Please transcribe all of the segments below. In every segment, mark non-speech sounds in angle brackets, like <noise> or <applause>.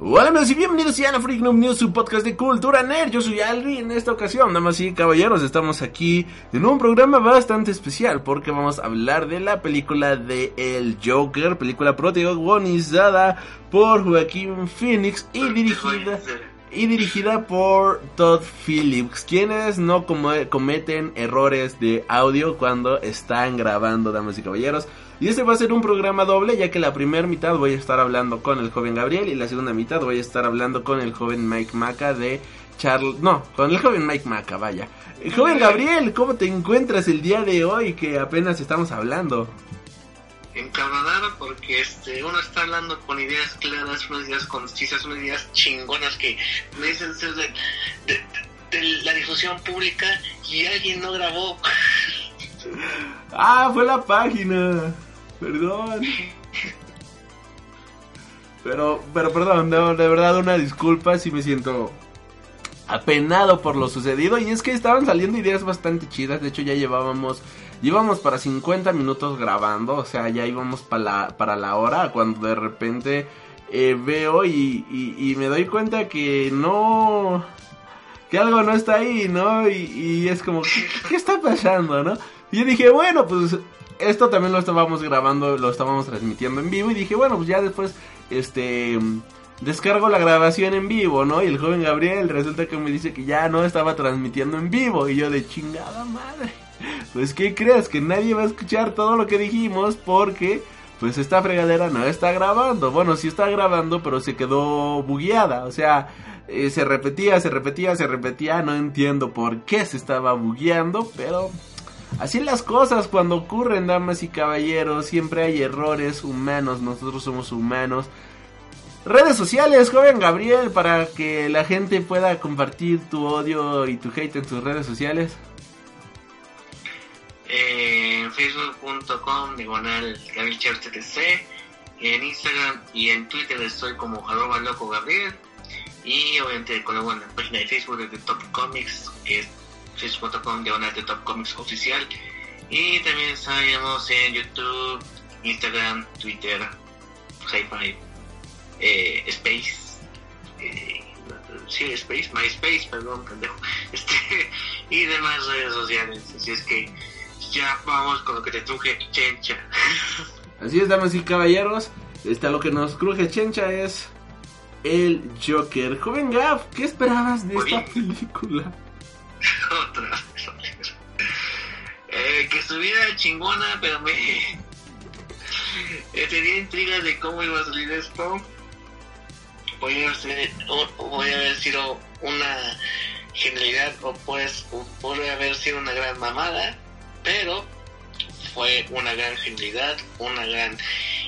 Hola amigos y bienvenidos a Freak Noob News, su podcast de cultura nerd. Yo soy Alri en esta ocasión, damas y caballeros, estamos aquí en un programa bastante especial porque vamos a hablar de la película de El Joker, película protagonizada por Joaquín Phoenix y dirigida y dirigida por Todd Phillips, quienes no cometen errores de audio cuando están grabando, damas y caballeros. Y este va a ser un programa doble, ya que la primera mitad voy a estar hablando con el joven Gabriel y la segunda mitad voy a estar hablando con el joven Mike Maca de Charles... No, con el joven Mike Maca, vaya. El joven Gabriel, ¿cómo te encuentras el día de hoy que apenas estamos hablando? encabronado porque este uno está hablando con ideas claras, unas ideas concisas, unas ideas chingonas que me dicen ser de, de, la difusión pública y alguien no grabó. Ah, fue la página. Perdón. Pero, pero perdón, de, verdad una disculpa si me siento apenado por lo sucedido. Y es que estaban saliendo ideas bastante chidas. De hecho, ya llevábamos íbamos para 50 minutos grabando, o sea, ya íbamos para la, para la hora, cuando de repente eh, veo y, y, me doy cuenta que no, que algo no está ahí, ¿no? Y, es como, ¿qué, está pasando, no? Y yo dije, bueno, pues esto también lo estábamos grabando, lo estábamos transmitiendo en vivo y dije, bueno, pues ya después, este descargo la grabación en vivo, ¿no? Y el joven Gabriel resulta que me dice que ya no estaba transmitiendo en vivo. Y yo de chingada madre. <laughs> Pues ¿qué crees? Que nadie va a escuchar todo lo que dijimos porque pues esta fregadera no está grabando. Bueno, sí está grabando, pero se quedó bugueada. O sea, eh, se repetía, se repetía, se repetía. No entiendo por qué se estaba bugueando, pero así las cosas cuando ocurren, damas y caballeros. Siempre hay errores humanos, nosotros somos humanos. Redes sociales, joven Gabriel, para que la gente pueda compartir tu odio y tu hate en tus redes sociales en facebook.com diagonal TC, en Instagram y en Twitter estoy como arroba loco Gabriel y obviamente con la página de Facebook de Top Comics que es facebook.com diagonal The Top Comics oficial y también estamos en YouTube, Instagram, Twitter, Hi-Fi, eh, Space, eh, sí, Space, MySpace, perdón, pendejo, <laughs> este, y demás redes sociales. Así es que ya vamos con lo que te truje Chencha. <laughs> Así es, damas y caballeros. Está lo que nos cruje Chencha es el Joker. Joven Gaff, ¿qué esperabas de esta película? <laughs> Otra vez. Eh, que estuviera chingona, pero me. Eh, tenía intrigas de cómo iba a salir esto. Voy a, hacer, voy a haber sido una genialidad o pues puede haber sido una gran mamada pero fue una gran genialidad, una gran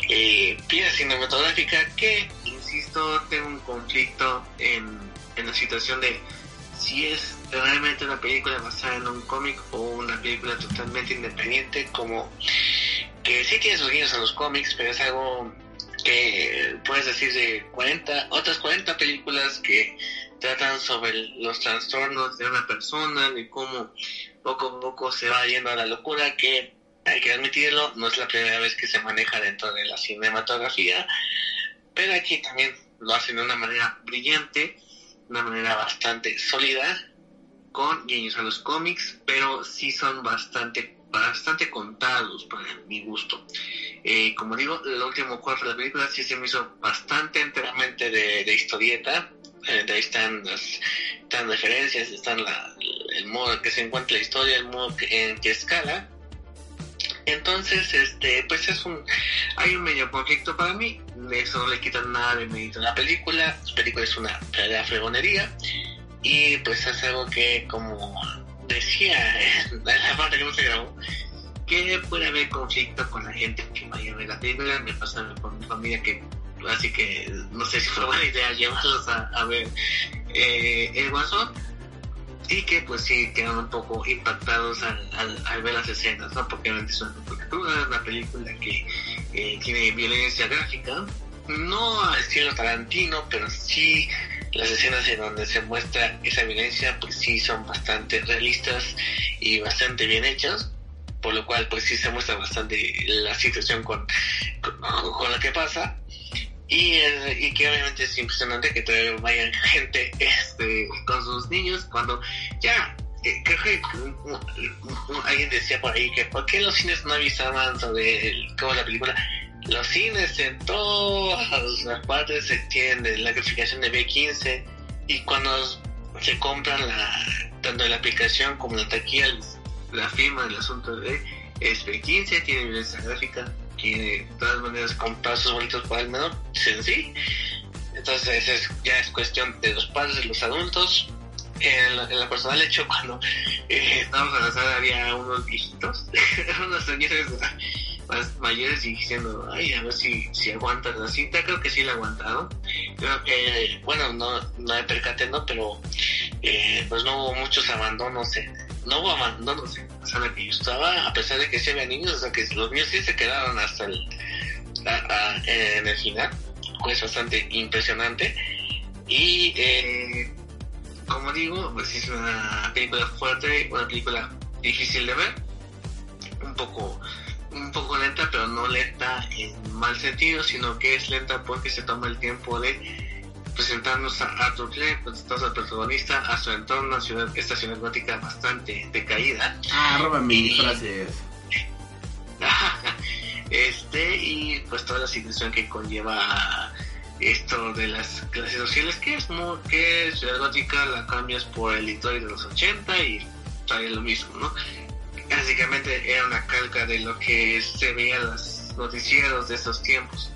eh, pieza cinematográfica que, insisto, tengo un conflicto en, en la situación de si es realmente una película basada en un cómic o una película totalmente independiente, como que sí tiene sus guiños a los cómics, pero es algo que puedes decir de 40, otras 40 películas que tratan sobre los trastornos de una persona, de cómo poco a poco se va yendo a la locura, que hay que admitirlo, no es la primera vez que se maneja dentro de la cinematografía, pero aquí también lo hacen de una manera brillante, una manera bastante sólida, con guiños a los cómics, pero sí son bastante bastante contados para mi gusto. Eh, como digo, el último cuarto de la película sí se me hizo bastante enteramente de, de historieta, eh, ahí están las están referencias, están la, el modo en que se encuentra la historia, el modo en que escala. Entonces, este, pues es un, hay un medio conflicto para mí, eso no le quita nada de mérito a la película, la película es una verdadera fregonería, y pues es algo que, como decía la parte que no se grabó, que puede haber conflicto con la gente que vaya a ver la película, me pasa con mi familia que así que no sé <laughs> si fue buena idea llevarlos a, ver eh, el Guasón. Y que pues sí quedan un poco impactados al, al, al ver las escenas, ¿no? Porque obviamente es una película, una película que eh, tiene violencia gráfica, no al estilo Tarantino, pero sí las escenas en donde se muestra esa violencia pues sí son bastante realistas y bastante bien hechas por lo cual pues sí se muestra bastante la situación con, con, con la que pasa. Y, y, que obviamente es impresionante que todavía vayan gente este, con sus niños cuando ya eh, alguien decía por ahí que por qué los cines no avisaban sobre el, cómo la película los cines en todas las partes se tienen la clasificación de B15 y cuando se compran la tanto la aplicación como la taquilla la firma del asunto de es B15 tiene violencia gráfica tiene de todas maneras con pasos bonitos para el menor en sí. Entonces es, ya es cuestión de los padres de los adultos. En la, en la personal hecho cuando eh, estábamos a la sala había unos viejitos <laughs> unos señores más mayores y diciendo, ay, a ver si, si aguantas la cinta, creo que sí la aguantaron. Creo que, bueno, no, no me percaté, ¿no? Pero, eh, pues no hubo muchos abandonos, en, no hubo abandonos en la sala que yo estaba, a pesar de que sí había niños, o sea que los míos sí se quedaron hasta el, a, a, en el final, pues bastante impresionante. Y, eh, como digo, pues es una película fuerte, una película difícil de ver, un poco un poco lenta, pero no lenta en mal sentido, sino que es lenta porque se toma el tiempo de presentarnos a Arthur Fleck, presentarnos al protagonista, a su entorno, a ciudad, esta ciudad gótica bastante decaída. Ah, roba mis frases. <laughs> este, y pues toda la situación que conlleva esto de las clases sociales, que es como que Ciudad Gótica la cambias por el Detroit de los 80 y sale lo mismo, ¿no? Básicamente era una calca de lo que se veía en los noticieros de esos tiempos.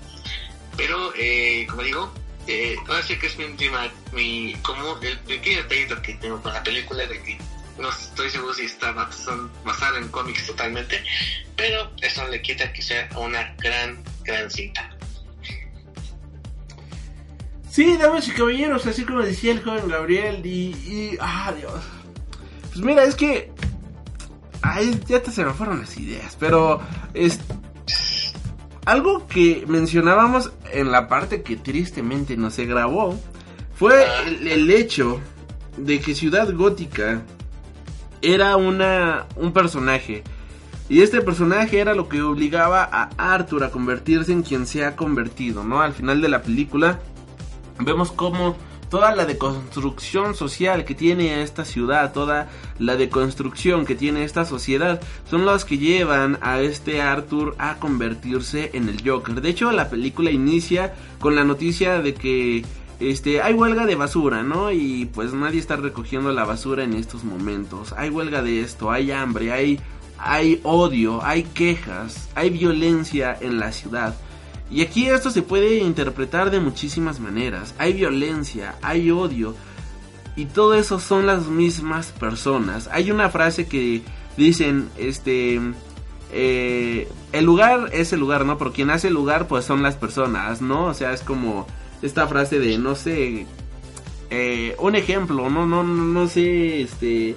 Pero, eh, como digo, eh, ahora sí que es mi última, mi, como el pequeño detallito que tengo con la película de que no estoy seguro si está basada en cómics totalmente, pero eso le quita que sea una gran, gran cinta. Sí, damas y caballeros, así como decía el joven Gabriel, y, y ah, Dios. Pues mira, es que Ay, ya te se me fueron las ideas, pero es algo que mencionábamos en la parte que tristemente no se grabó fue el, hecho de que Ciudad Gótica era una un personaje y este personaje era lo que obligaba a Arthur a convertirse en quien se ha convertido, ¿no? Al final de la película vemos cómo toda la deconstrucción social que tiene esta ciudad, toda la deconstrucción que tiene esta sociedad, son los que llevan a este Arthur a convertirse en el Joker. De hecho, la película inicia con la noticia de que este, hay huelga de basura, ¿no? Y pues nadie está recogiendo la basura en estos momentos. Hay huelga de esto, hay hambre, hay, hay odio, hay quejas, hay violencia en la ciudad. Y aquí esto se puede interpretar de muchísimas maneras. Hay violencia, hay odio. Y todo eso son las mismas personas. Hay una frase que dicen, este... Eh, el lugar es el lugar, ¿no? Pero quien hace el lugar, pues son las personas, ¿no? O sea, es como esta frase de, no sé... Eh, un ejemplo, no, no, no, no sé, este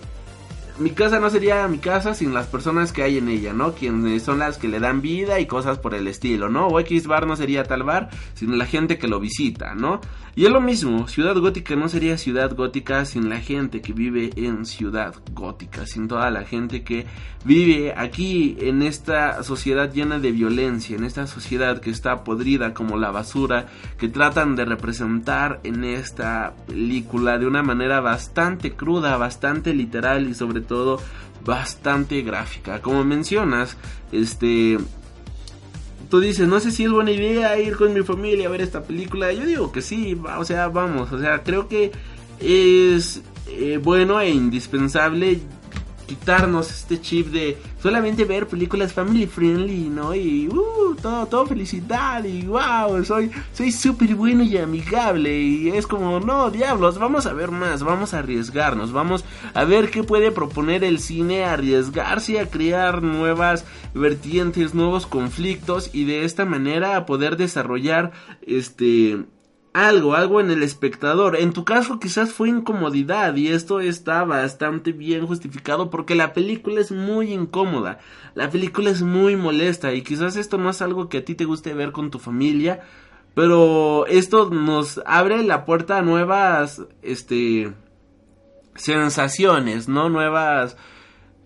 mi casa no sería mi casa sin las personas que hay en ella, ¿no? Quienes son las que le dan vida y cosas por el estilo, ¿no? O X bar no sería tal bar sin la gente que lo visita, ¿no? Y es lo mismo, Ciudad Gótica no sería Ciudad Gótica sin la gente que vive en Ciudad Gótica, sin toda la gente que vive aquí en esta sociedad llena de violencia, en esta sociedad que está podrida como la basura, que tratan de representar en esta película de una manera bastante cruda, bastante literal y sobre todo bastante gráfica. Como mencionas, este tú dices, no sé si es buena idea ir con mi familia a ver esta película. Yo digo que sí, o sea, vamos, o sea, creo que es eh, bueno e indispensable quitarnos este chip de solamente ver películas family friendly, ¿no? Y uh, todo, todo felicidad y wow, soy soy súper bueno y amigable y es como, no, diablos, vamos a ver más, vamos a arriesgarnos, vamos a ver qué puede proponer el cine, arriesgarse a crear nuevas vertientes, nuevos conflictos y de esta manera a poder desarrollar este algo, algo en el espectador. En tu caso quizás fue incomodidad y esto está bastante bien justificado porque la película es muy incómoda, la película es muy molesta y quizás esto no es algo que a ti te guste ver con tu familia, pero esto nos abre la puerta a nuevas, este, sensaciones, ¿no? Nuevas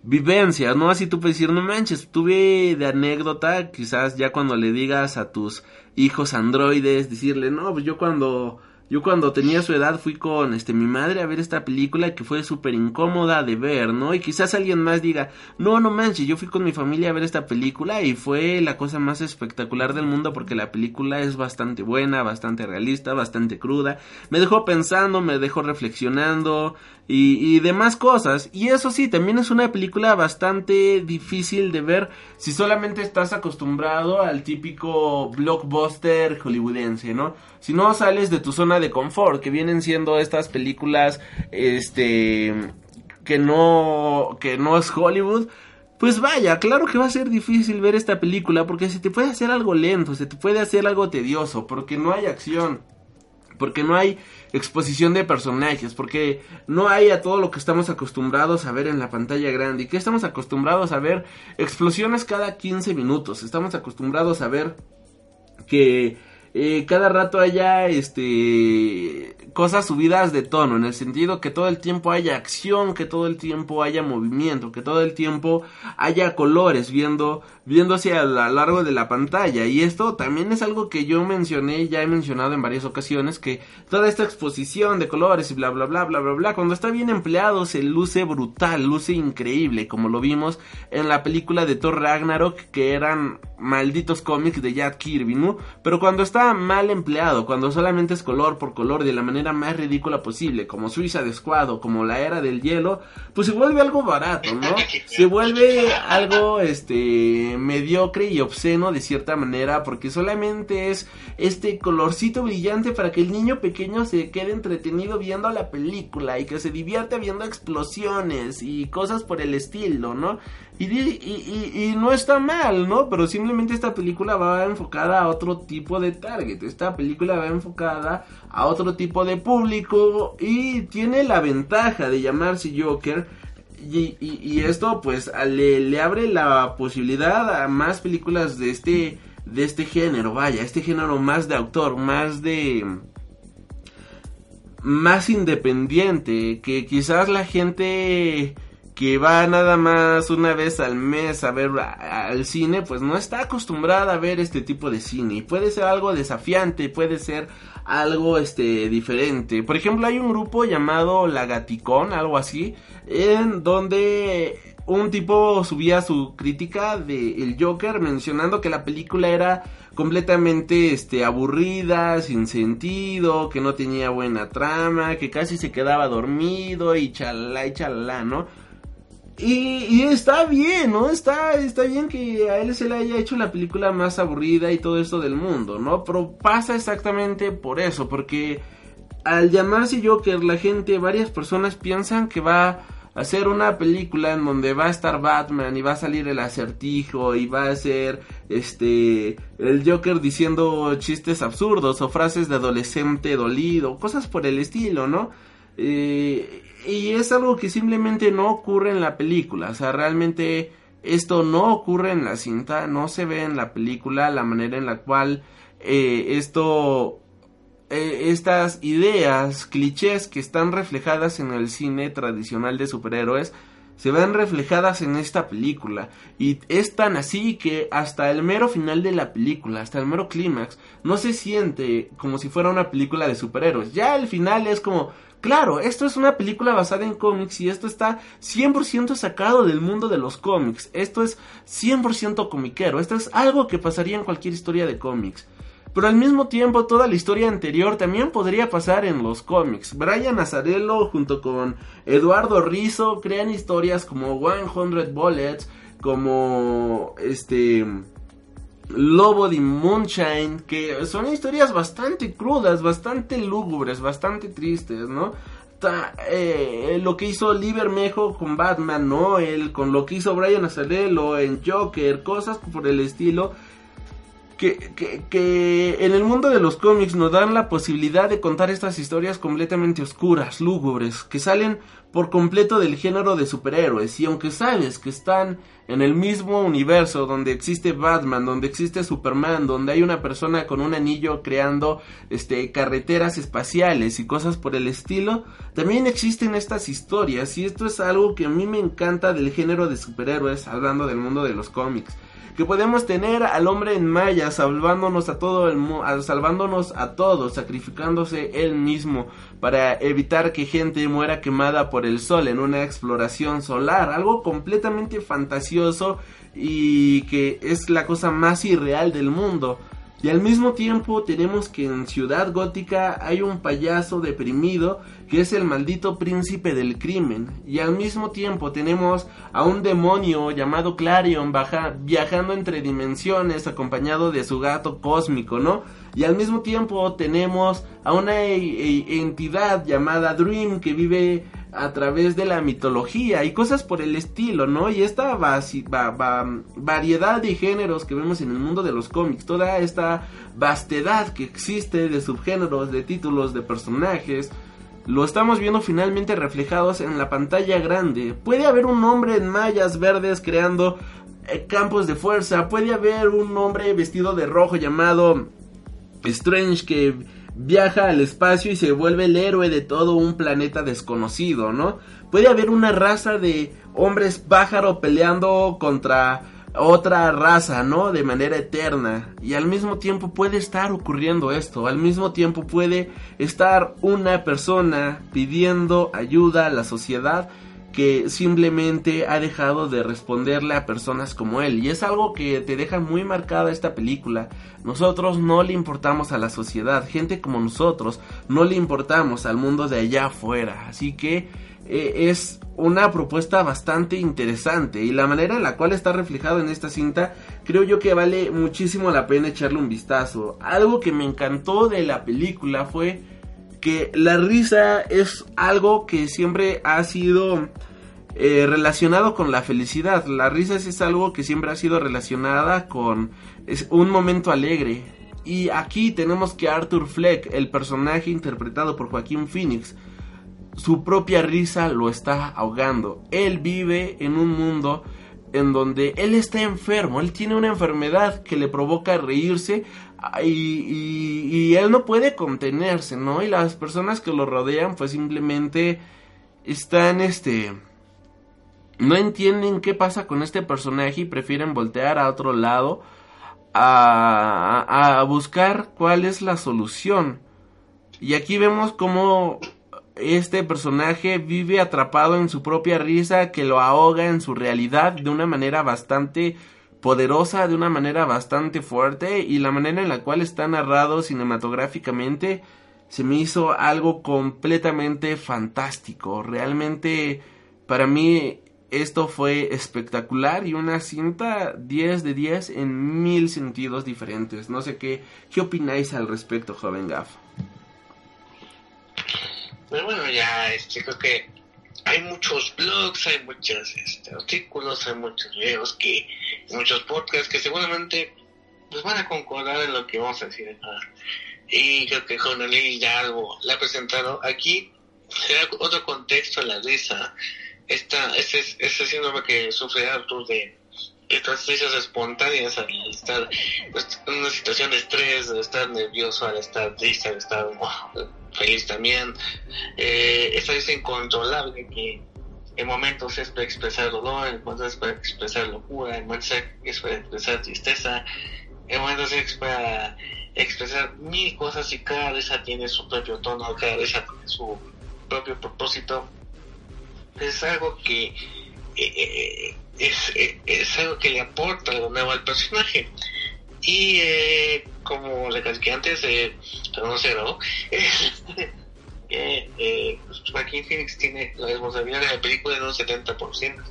vivencias, ¿no? Así tú puedes decir, no manches, tuve de anécdota, quizás ya cuando le digas a tus hijos androides, decirle, no, pues yo cuando yo cuando tenía su edad fui con este mi madre a ver esta película que fue súper incómoda de ver, ¿no? Y quizás alguien más diga, no, no manches, yo fui con mi familia a ver esta película y fue la cosa más espectacular del mundo porque la película es bastante buena, bastante realista, bastante cruda. Me dejó pensando, me dejó reflexionando y, demás cosas. Y eso sí, también es una película bastante difícil de ver si solamente estás acostumbrado al típico blockbuster hollywoodense, ¿no? Si no sales de tu zona de confort, que vienen siendo estas películas, este, que no, que no es Hollywood, pues vaya, claro que va a ser difícil ver esta película porque se te puede hacer algo lento, se te puede hacer algo tedioso, porque no hay acción, porque no hay exposición de personajes, porque no hay a todo lo que estamos acostumbrados a ver en la pantalla grande. ¿Y que estamos acostumbrados a ver? Explosiones cada 15 minutos, estamos acostumbrados a ver que eh, cada rato haya este cosas subidas de tono en el sentido que todo el tiempo haya acción que todo el tiempo haya movimiento que todo el tiempo haya colores viendo viéndose a lo largo de la pantalla. Y esto también es algo que yo mencioné ya he mencionado en varias ocasiones que toda esta exposición de colores y bla bla bla bla bla bla cuando está bien empleado se luce brutal luce increíble como lo vimos en la película de Thor Ragnarok que eran malditos cómics de Jack Kirby no pero cuando está mal empleado, cuando solamente es color por color de la manera más ridícula posible, como Suiza de Escuado, como la era del hielo, pues se vuelve algo barato, ¿no? <laughs> Se vuelve algo este mediocre y obsceno de cierta manera, porque solamente es este colorcito brillante para que el niño pequeño se quede entretenido viendo la película y que se divierte viendo explosiones y cosas por el estilo, ¿no? Y, no está mal, ¿no? Pero simplemente esta película va enfocada a otro tipo de target. Esta película va enfocada a otro tipo de público y tiene la ventaja de llamarse Joker. Y, y esto pues le, le, abre la posibilidad a más películas de este, de este género, vaya, este género más de autor, más de... más independiente, que quizás la gente que va nada más una vez al mes a ver al cine, pues no está acostumbrada a ver este tipo de cine. Y puede ser algo desafiante, puede ser algo este diferente. Por ejemplo, hay un grupo llamado Lagaticón, algo así, en donde un tipo subía su crítica de El Joker mencionando que la película era completamente este aburrida, sin sentido, que no tenía buena trama, que casi se quedaba dormido y chalala y chalala, ¿no? Y, está bien, ¿no? Está, está bien que a él se le haya hecho la película más aburrida y todo esto del mundo, ¿no? Pero pasa exactamente por eso, porque al llamarse Joker, la gente, varias personas piensan que va a hacer una película en donde va a estar Batman y va a salir el acertijo y va a ser este el Joker diciendo chistes absurdos o frases de adolescente dolido, cosas por el estilo, ¿no? Eh, y es algo que simplemente no ocurre en la película, o sea, realmente esto no ocurre en la cinta, no se ve en la película la manera en la cual eh, esto eh, estas ideas, clichés que están reflejadas en el cine tradicional de superhéroes se ven reflejadas en esta película y es tan así que hasta el mero final de la película, hasta el mero clímax, no se siente como si fuera una película de superhéroes. Ya el final es como, Claro, esto es una película basada en cómics y esto está 100% sacado del mundo de los cómics. Esto es 100% comiquero. Esto es algo que pasaría en cualquier historia de cómics. Pero al mismo tiempo toda la historia anterior también podría pasar en los cómics. Brian Azarello junto con Eduardo Rizzo crean historias como 100 Bullets, como este Lobo de Moonshine, que son historias bastante crudas, bastante lúgubres, bastante tristes, ¿no? Eh, lo que hizo Libermejo con Batman, ¿no? El, con lo que hizo Brian Azarello en Joker, cosas por el estilo. Que, que, que, en el mundo de los cómics nos dan la posibilidad de contar estas historias completamente oscuras, lúgubres, que salen por completo del género de superhéroes. Y aunque sabes que están en el mismo universo donde existe Batman, donde existe Superman, donde hay una persona con un anillo creando este carreteras espaciales y cosas por el estilo, también existen estas historias y esto es algo que a mí me encanta del género de superhéroes, hablando del mundo de los cómics que podemos tener al hombre en maya salvándonos a todo el salvándonos a todos, sacrificándose él mismo para evitar que gente muera quemada por el sol en una exploración solar, algo completamente fantasioso y que es la cosa más irreal del mundo. Y al mismo tiempo tenemos que en Ciudad Gótica hay un payaso deprimido que es el maldito príncipe del crimen. Y al mismo tiempo tenemos a un demonio llamado Clarion viajando entre dimensiones acompañado de su gato cósmico, ¿no? Y al mismo tiempo tenemos a una e, e, entidad llamada Dream que vive a través de la mitología y cosas por el estilo, ¿no? Y esta variedad de géneros que vemos en el mundo de los cómics, toda esta vastedad que existe de subgéneros, de títulos, de personajes, lo estamos viendo finalmente reflejados en la pantalla grande. Puede haber un hombre en mallas verdes creando eh, campos de fuerza, puede haber un hombre vestido de rojo llamado Strange que viaja al espacio y se vuelve el héroe de todo un planeta desconocido, ¿no? Puede haber una raza de hombres pájaro peleando contra otra raza, ¿no? De manera eterna. Y al mismo tiempo puede estar ocurriendo esto. Al mismo tiempo puede estar una persona pidiendo ayuda a la sociedad que simplemente ha dejado de responderle a personas como él. Y es algo que te deja muy marcada esta película. Nosotros no le importamos a la sociedad, gente como nosotros no le importamos al mundo de allá afuera. Así que eh, es una propuesta bastante interesante y la manera en la cual está reflejado en esta cinta creo yo que vale muchísimo la pena echarle un vistazo. Algo que me encantó de la película fue que la risa es algo que siempre ha sido eh, relacionado con la felicidad. La risa es, algo que siempre ha sido relacionada con un momento alegre. Y aquí tenemos que Arthur Fleck, el personaje interpretado por Joaquín Phoenix, su propia risa lo está ahogando. Él vive en un mundo en donde él está enfermo, él tiene una enfermedad que le provoca reírse y, él no puede contenerse, ¿no? Y las personas que lo rodean pues simplemente están, este... No entienden qué pasa con este personaje y prefieren voltear a otro lado a, a buscar cuál es la solución. Y aquí vemos cómo este personaje vive atrapado en su propia risa que lo ahoga en su realidad de una manera bastante poderosa, de una manera bastante fuerte y la manera en la cual está narrado cinematográficamente se me hizo algo completamente fantástico. Realmente para mí esto fue espectacular y una cinta 10 de 10 en mil sentidos diferentes. No sé qué, qué opináis al respecto, joven Gaff. Pues bueno, ya este, creo que hay muchos blogs, hay muchos este, artículos, hay muchos videos, que, muchos podcasts que seguramente pues van a concordar en lo que vamos a decir. Y creo que Jonalí ya algo la ha presentado. Aquí será otro contexto la risa. Esta, este, este síndrome que sufre Arthur de estas risas espontáneas al estar pues, en una situación de estrés, de estar nervioso, al estar triste, al estar feliz también. Eh, esta risa incontrolable que en momentos es para expresar dolor, en momentos es para expresar locura, en momentos es para expresar tristeza, en momentos es para expresar mil cosas y cada risa tiene su propio tono, cada risa tiene su propio propósito. Es algo que eh, es, es, algo que le aporta algo nuevo al personaje. Y eh, como dije antes, <laughs> eh, no sé, ¿no? eh, Joaquín Phoenix tiene la responsabilidad de la película en un 70%.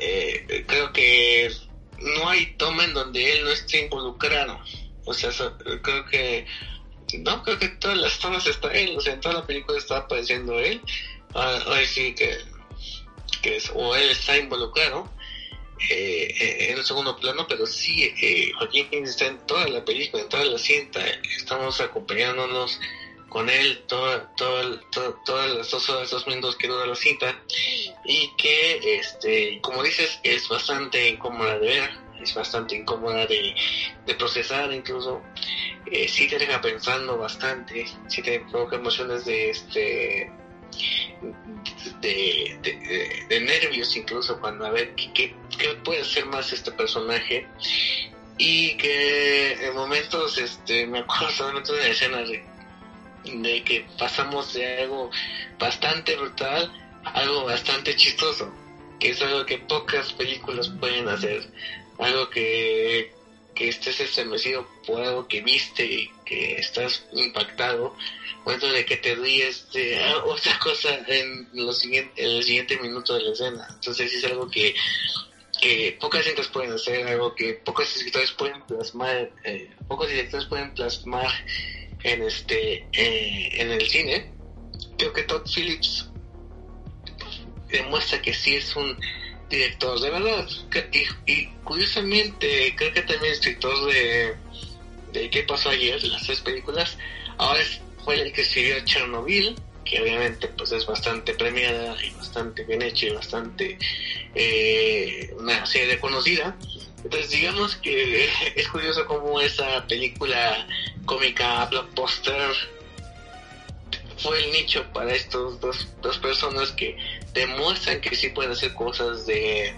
Eh, creo que no hay toma en donde él no esté involucrado. O sea, creo que no, creo que todas las tomas está él, o sea, en toda la película está apareciendo él, o decir que, que es, o él está involucrado, eh, en el segundo plano, pero sí, eh, Joaquín está en toda la película, en toda la cinta, estamos acompañándonos con él toda, toda, toda- todas las dos horas, dos minutos que dura la cinta. Y que, este, como dices, es bastante incómoda de ver, es bastante incómoda de, de procesar incluso, eh, sí te deja pensando bastante, sí te provoca emociones de, este, de, de, nervios incluso cuando a ver qué, qué puede hacer más este personaje y que en momentos este me acuerdo solamente de una escena de, de que pasamos de algo bastante brutal a algo bastante chistoso que es algo que pocas películas pueden hacer algo que que estés estremecido por algo que viste y que estás impactado momento de que te ríes de ah, <laughs> otra cosa en, lo siguiente, en el siguiente minuto de la escena. Entonces es algo que, que pocas cintas pueden hacer, algo que pocos escritores pueden plasmar, eh, pocos directores pueden plasmar en este eh, en el cine. Creo que Todd Phillips demuestra que sí es un director de verdad. Y, y curiosamente creo que también es director de, de ¿Qué pasó ayer? Las tres películas. Ahora fue el que escribió Chernobyl, que obviamente pues es bastante premiada y bastante bien hecha y bastante eh, una serie reconocida. Entonces digamos que <laughs> es curioso cómo esa película cómica blockbuster fue el nicho para estos dos, dos personas que demuestran que sí pueden hacer cosas de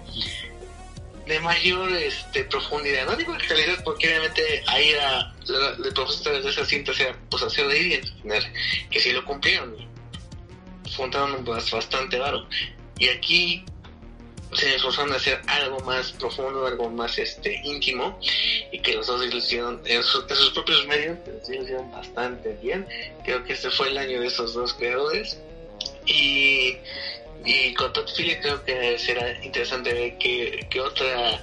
de mayor este, profundidad. No digo calidad porque obviamente ahí era, el propósito de esa cinta era pues hacer reír y entretener, que sí lo cumplieron. Juntaron bastante varo. Y aquí se esforzaron a hacer algo más profundo, algo más este íntimo, y que los dos hicieron en, en sus propios medios, lo hicieron bastante bien. Creo que este fue el año de esos dos creadores. Y y con Todd Phillips creo que será interesante ver qué, qué otra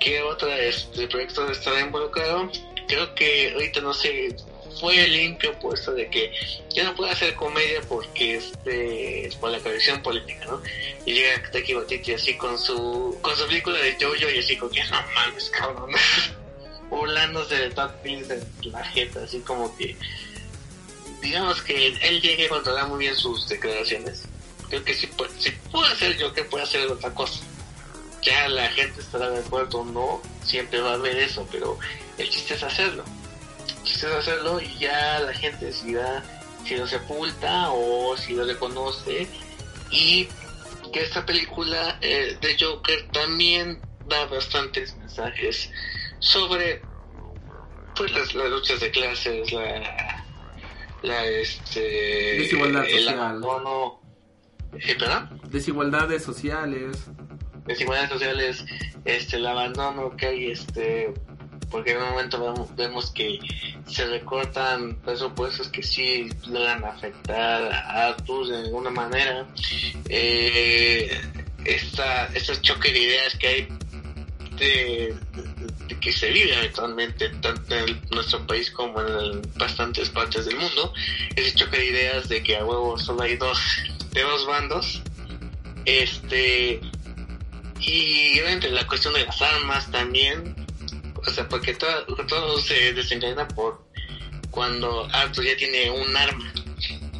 qué otra este proyecto estará involucrado. Creo que ahorita no sé fue limpio puesto de que ya no puede hacer comedia porque este es por la corrección política no y llega Taki Batiti así con su con su película de Jojo y así como que no mames cabrón <laughs> burlándose de Todd Phillips en la jeta así como que digamos que él llegue a controlar muy bien sus declaraciones creo que si, puede, si puedo hacer yo que puede hacer otra cosa. Ya la gente estará de acuerdo o no siempre va a haber eso pero el chiste es hacerlo. El chiste es hacerlo y ya la gente decidirá si lo sepulta o si lo reconoce. Y que esta película eh, de Joker también da bastantes mensajes sobre pues las, las luchas de clases la la este Desigualdad el social. abandono eh, ¿perdón? Desigualdades sociales. desigualdades sociales, este, el abandono que hay, este, porque en un momento vemos, vemos que se recortan presupuestos que sí logran afectar a Artus de alguna manera. Eh, esta, este choque de ideas que hay de, de que se vive actualmente tanto en el- nuestro país como en el- bastantes partes del mundo, ese choque de ideas de que a huevo solo hay dos, de dos bandos, este, y obviamente la cuestión de las armas también, o sea, porque todo, todo se desencadena por cuando Arthur ya tiene un arma,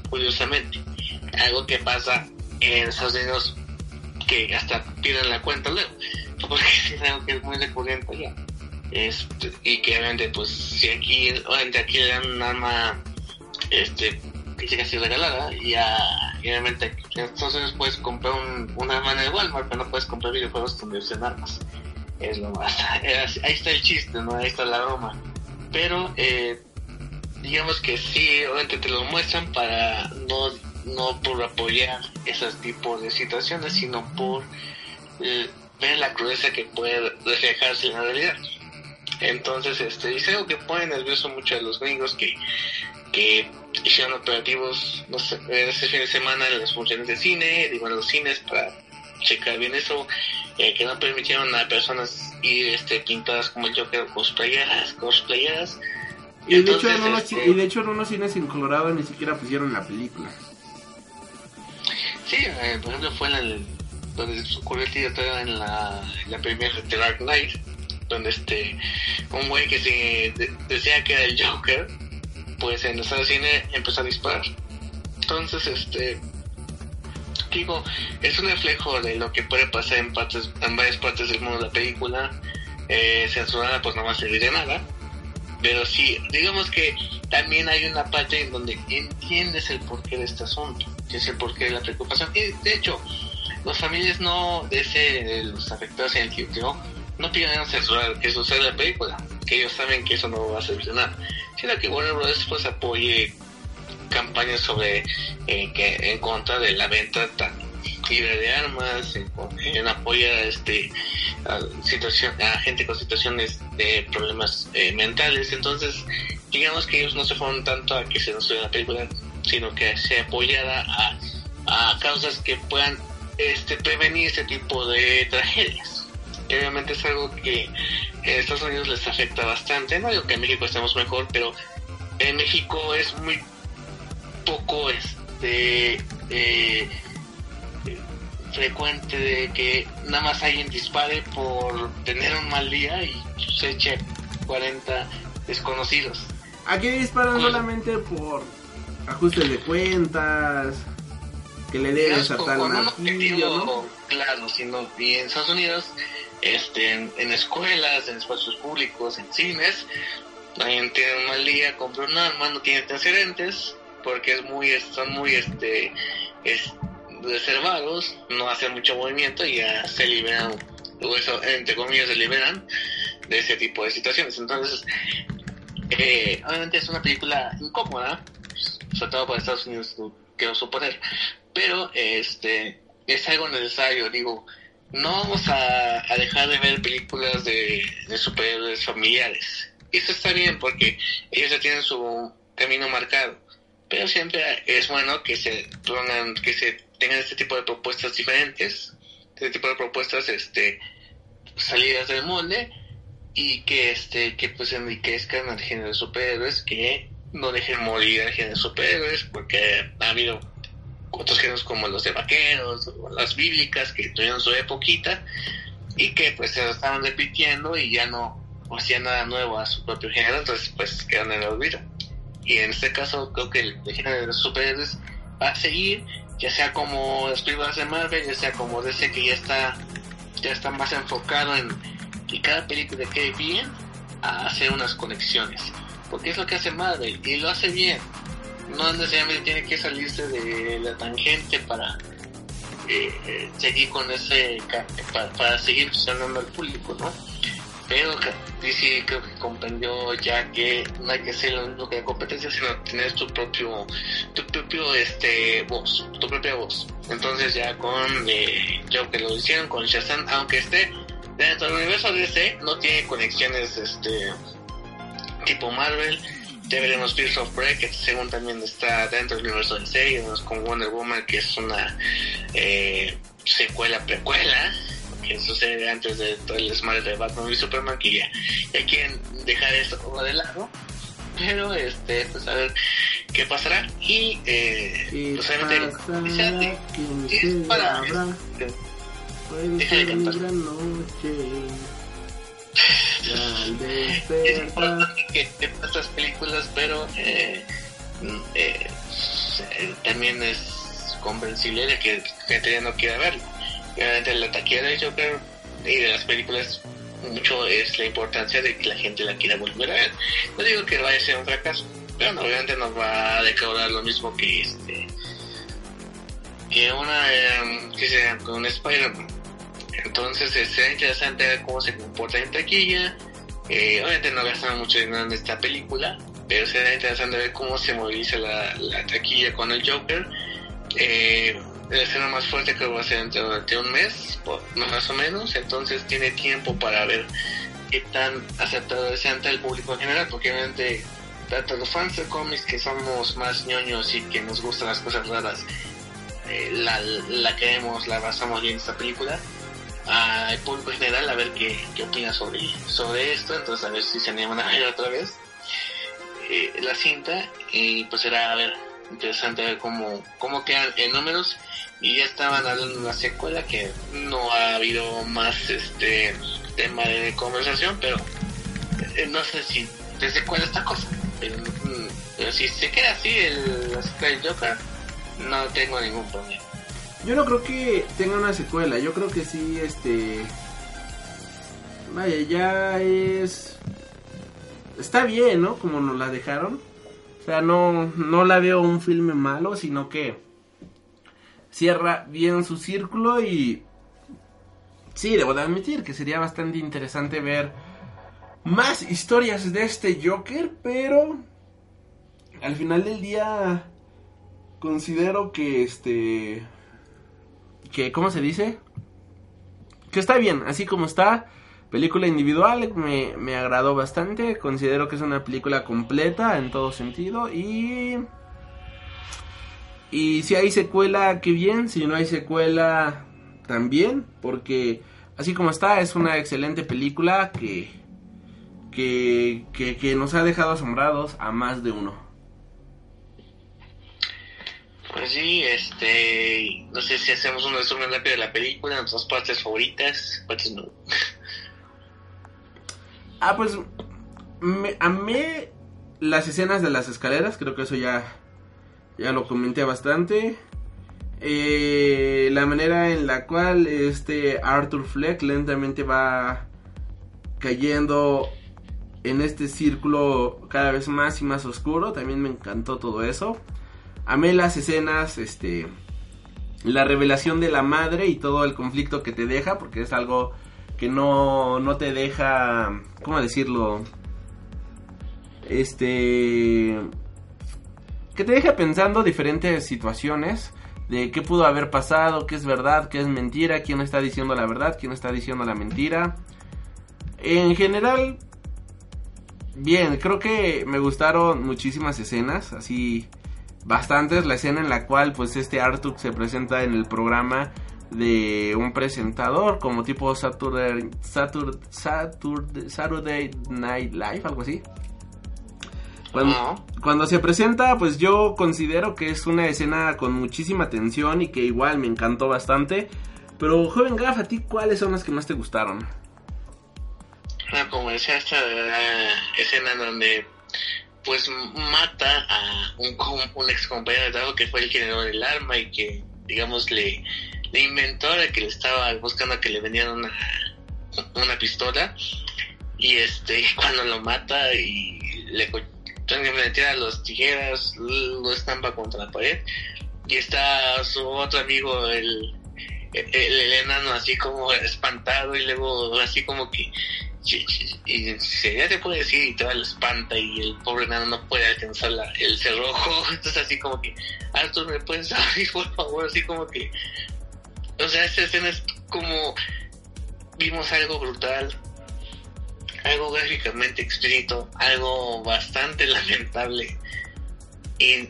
curiosamente, algo que pasa en Estados Unidos que hasta pierden la cuenta luego, <laughs> porque es algo que es muy recurrente allá. Este, y que obviamente pues si aquí, obviamente aquí le dan un arma este que llega así regalada y, ya, obviamente aquí en Estados Unidos puedes comprar un, un arma en el Walmart pero no puedes comprar videojuegos donde usen armas es lo más. <laughs> Ahí está el chiste no ahí está la broma. Pero eh, digamos que sí obviamente te lo muestran para no no por apoyar esos tipos de situaciones sino por eh, ver la crudeza que puede reflejarse en la realidad. Entonces, este, es algo que pone nervioso mucho a los gringos que, que hicieron operativos, no sé, este fin de semana en las funciones de cine, digo, en los cines para checar bien eso, eh, que no permitieron a personas ir este, pintadas como el Joker cosplayeras, cosplayeras. Y de, hecho en unos, este, y de hecho en unos cines en Colorado ni siquiera pusieron la película. Sí, eh, por ejemplo fue en el donde ocurrió el tiroteo en la, en la primera The Dark Knight, donde este, un güey que se de- decía que era el Joker, pues en la sala de cine empezó a disparar. Entonces, este, digo, es un reflejo de lo que puede pasar en partes, en varias partes del mundo de la película. Eh, censurada, pues no va a servir de nada. Pero sí, digamos que también hay una parte en donde entiendes el porqué de este asunto, que es el porqué de la preocupación. Y de hecho, los familias no, de ese, los afectados en el tiroteo, no piden censurar que sucede la película, que ellos saben que eso no va a servir nada. Sino que Warner Bros. pues apoye campañas sobre eh, que en contra de la venta tan libre de armas, en, en apoyo a este a, situación, a gente con situaciones de problemas eh, mentales. Entonces, digamos que ellos no se fueron tanto a que se nos la película, sino que se apoyara a, a causas que puedan este, prevenir este tipo de tragedias. Que obviamente es algo que en Estados Unidos les afecta bastante. No digo que en México estemos mejor, pero en México es muy poco este eh, frecuente de que nada más alguien dispare por tener un mal día y se eche 40 desconocidos. Aquí disparan solamente por ajustes de cuentas, que le debes a tal claro, sino y en Estados Unidos, este, en, en escuelas, en espacios públicos, en cines, alguien tiene un mal día, compra un arma, no tiene antecedentes, porque es muy, son muy este, es- reservados, no hacen mucho movimiento y ya se liberan, o eso, entre comillas, se liberan de ese tipo de situaciones. Entonces, eh, obviamente es una película incómoda, sobre todo para Estados Unidos, quiero suponer, pero este es algo necesario, digo, no vamos a, dejar de ver películas de, superhéroes familiares. Eso está bien porque ellos ya tienen su camino marcado, pero siempre es bueno que se pongan, que se tengan este tipo de propuestas diferentes, este tipo de propuestas este salidas del molde y que este que pues enriquezcan al género de superhéroes que no dejen morir al género de superhéroes porque ha habido otros géneros como los de vaqueros o las bíblicas que tuvieron su époquita y que pues se lo estaban repitiendo y ya no hacían nada nuevo a su propio género entonces pues quedan en el olvido y en este caso creo que el, género de los superhéroes va a seguir ya sea como las películas de Marvel ya sea como DC que ya está ya está más enfocado en que cada película quede bien a hacer unas conexiones. Porque es lo que hace Marvel y lo hace bien. No necesariamente tiene que salirse de la tangente para eh, eh, seguir con ese para, seguir funcionando al público, ¿no? Pero DC creo que comprendió ya que no hay que ser lo mismo que la competencia, sino tener tu propio, tu propio este voz, tu propia voz. Entonces ya con eh, que lo hicieron con Shazam, aunque esté dentro del universo DC, no tiene conexiones este tipo Marvel. Veremos Fears of Prey, que según también está dentro del universo y vemos con Wonder Woman, que es una eh, secuela, precuela, que sucede antes de todo el desmadre de Batman y Superman, que ya, ya quieren dejar eso como de lado. Pero, este, pues a ver qué pasará. Y, eh, ¿Qué pues este, Deja de cantar. noche. Es importante que estas películas, pero también es comprensible de que gente ya no quiera verlo. Obviamente la taquilla de Joker y de las películas mucho es la importancia de que la gente la quiera volver a ver. No digo que vaya a ser un fracaso, pero obviamente nos va a decaudar lo mismo que este que una eh, que sea con Spider-Man. Entonces será interesante ver cómo se comporta en taquilla. Eh, obviamente no gastaron mucho dinero en esta película, pero será interesante ver cómo se moviliza la, la taquilla con el Joker. Eh, la escena más fuerte creo que va a ser durante un mes, más o menos, entonces tiene tiempo para ver qué tan aceptado es ante el público en general, porque obviamente tanto los fans de cómics que somos más ñoños y que nos gustan las cosas raras, eh, la, la queremos, la basamos bien esta película, al público en general a ver qué, qué opina sobre, sobre esto, entonces a ver si se animan a <laughs> ver otra vez eh, la cinta y pues será a ver interesante ver cómo, cómo quedan en números y ya estaban hablando de una secuela que no ha habido más este tema de conversación, pero eh, no sé si de secuela esta cosa. Pero, mm, pero si se queda así el, la Joker, no tengo ningún problema. Yo no creo que tenga una secuela, yo creo que sí, este... Vaya, ya es... Está bien, ¿no? Como nos la dejaron. O sea, no, no la veo un filme malo, sino que cierra bien su círculo y... Sí, debo de admitir que sería bastante interesante ver más historias de este Joker, pero al final del día considero que este que cómo se dice que está bien así como está. Película individual me, me agradó bastante. Considero que es una película completa en todo sentido y y si hay secuela qué bien. Si no hay secuela también porque así como está es una excelente película que que, que, que nos ha dejado asombrados a más de uno. Pues sí, este, no sé si hacemos un resumen rápido de la película, nuestras partes favoritas, partes no. Ah, pues me, amé las escenas de las escaleras, creo que eso ya, ya lo comenté bastante. Eh, la manera en la cual este Arthur Fleck lentamente va cayendo en este círculo cada vez más y más oscuro. También me encantó todo eso. Amé las escenas, este, la revelación de la madre y todo el conflicto que te deja, porque es algo que no, no te deja, ¿cómo decirlo? Este, que te deja pensando diferentes situaciones de qué pudo haber pasado, qué es verdad, qué es mentira, quién está diciendo la verdad, quién está diciendo la mentira. En general, Bien, creo que me gustaron muchísimas escenas, así bastantes. La escena en la cual pues este Artuk se presenta en el programa de un presentador como tipo Saturday, Saturday, Saturday, Night Live, algo así. Cuando, cuando, se presenta, pues yo considero que es una escena con muchísima tensión y que igual me encantó bastante. Pero, joven Graf, ¿a ti cuáles son las que más te gustaron? como decía esta escena donde pues mata a un, un ex compañero de trabajo que fue el que le dio el arma y que digamos le, le inventó de que le estaba buscando que le vendieran una, una pistola. Y este <laughs> cuando lo mata y le le tira los tijeras lo estampa contra la pared. Y está su otro amigo el, el, el enano así como espantado y luego así como que y ya te puede decir y te va la espanta y el pobre nano no puede alcanzar la, el cerrojo, <laughs> entonces así como que, Arthur, ¿me puedes abrir <laughs> por favor? Así como que, o sea, esta escena es como, vimos algo brutal, algo gráficamente explícito, algo bastante <laughs> lamentable y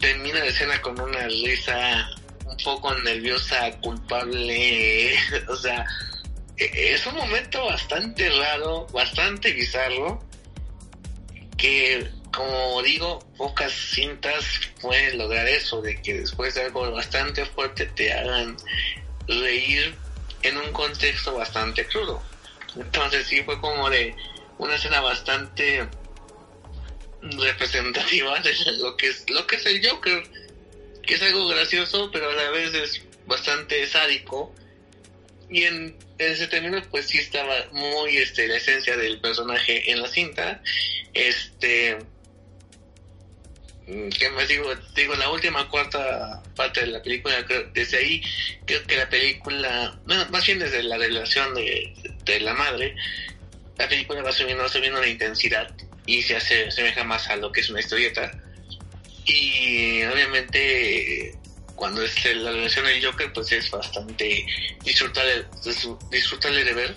termina la escena con una risa un poco nerviosa, culpable, o sea, es un momento bastante raro, bastante bizarro, que como digo, pocas cintas pueden lograr eso, de que después de algo bastante fuerte te hagan reír en un contexto bastante crudo. Entonces sí fue como de una escena bastante representativa de lo que es lo que es el Joker, que es algo gracioso, pero a la vez es bastante sádico y en, ese término pues sí estaba muy este la esencia del personaje en la cinta este mm, ¿qué más digo? Digo, la última cuarta parte de la película, desde ahí creo que la película, bueno, más bien desde la relación de, de la madre, la película va subiendo, subiendo la intensidad y se hace, asemeja más a lo que es una historieta. Y obviamente cuando es la relación del Joker, pues es bastante disfrutable, disfrutable de ver.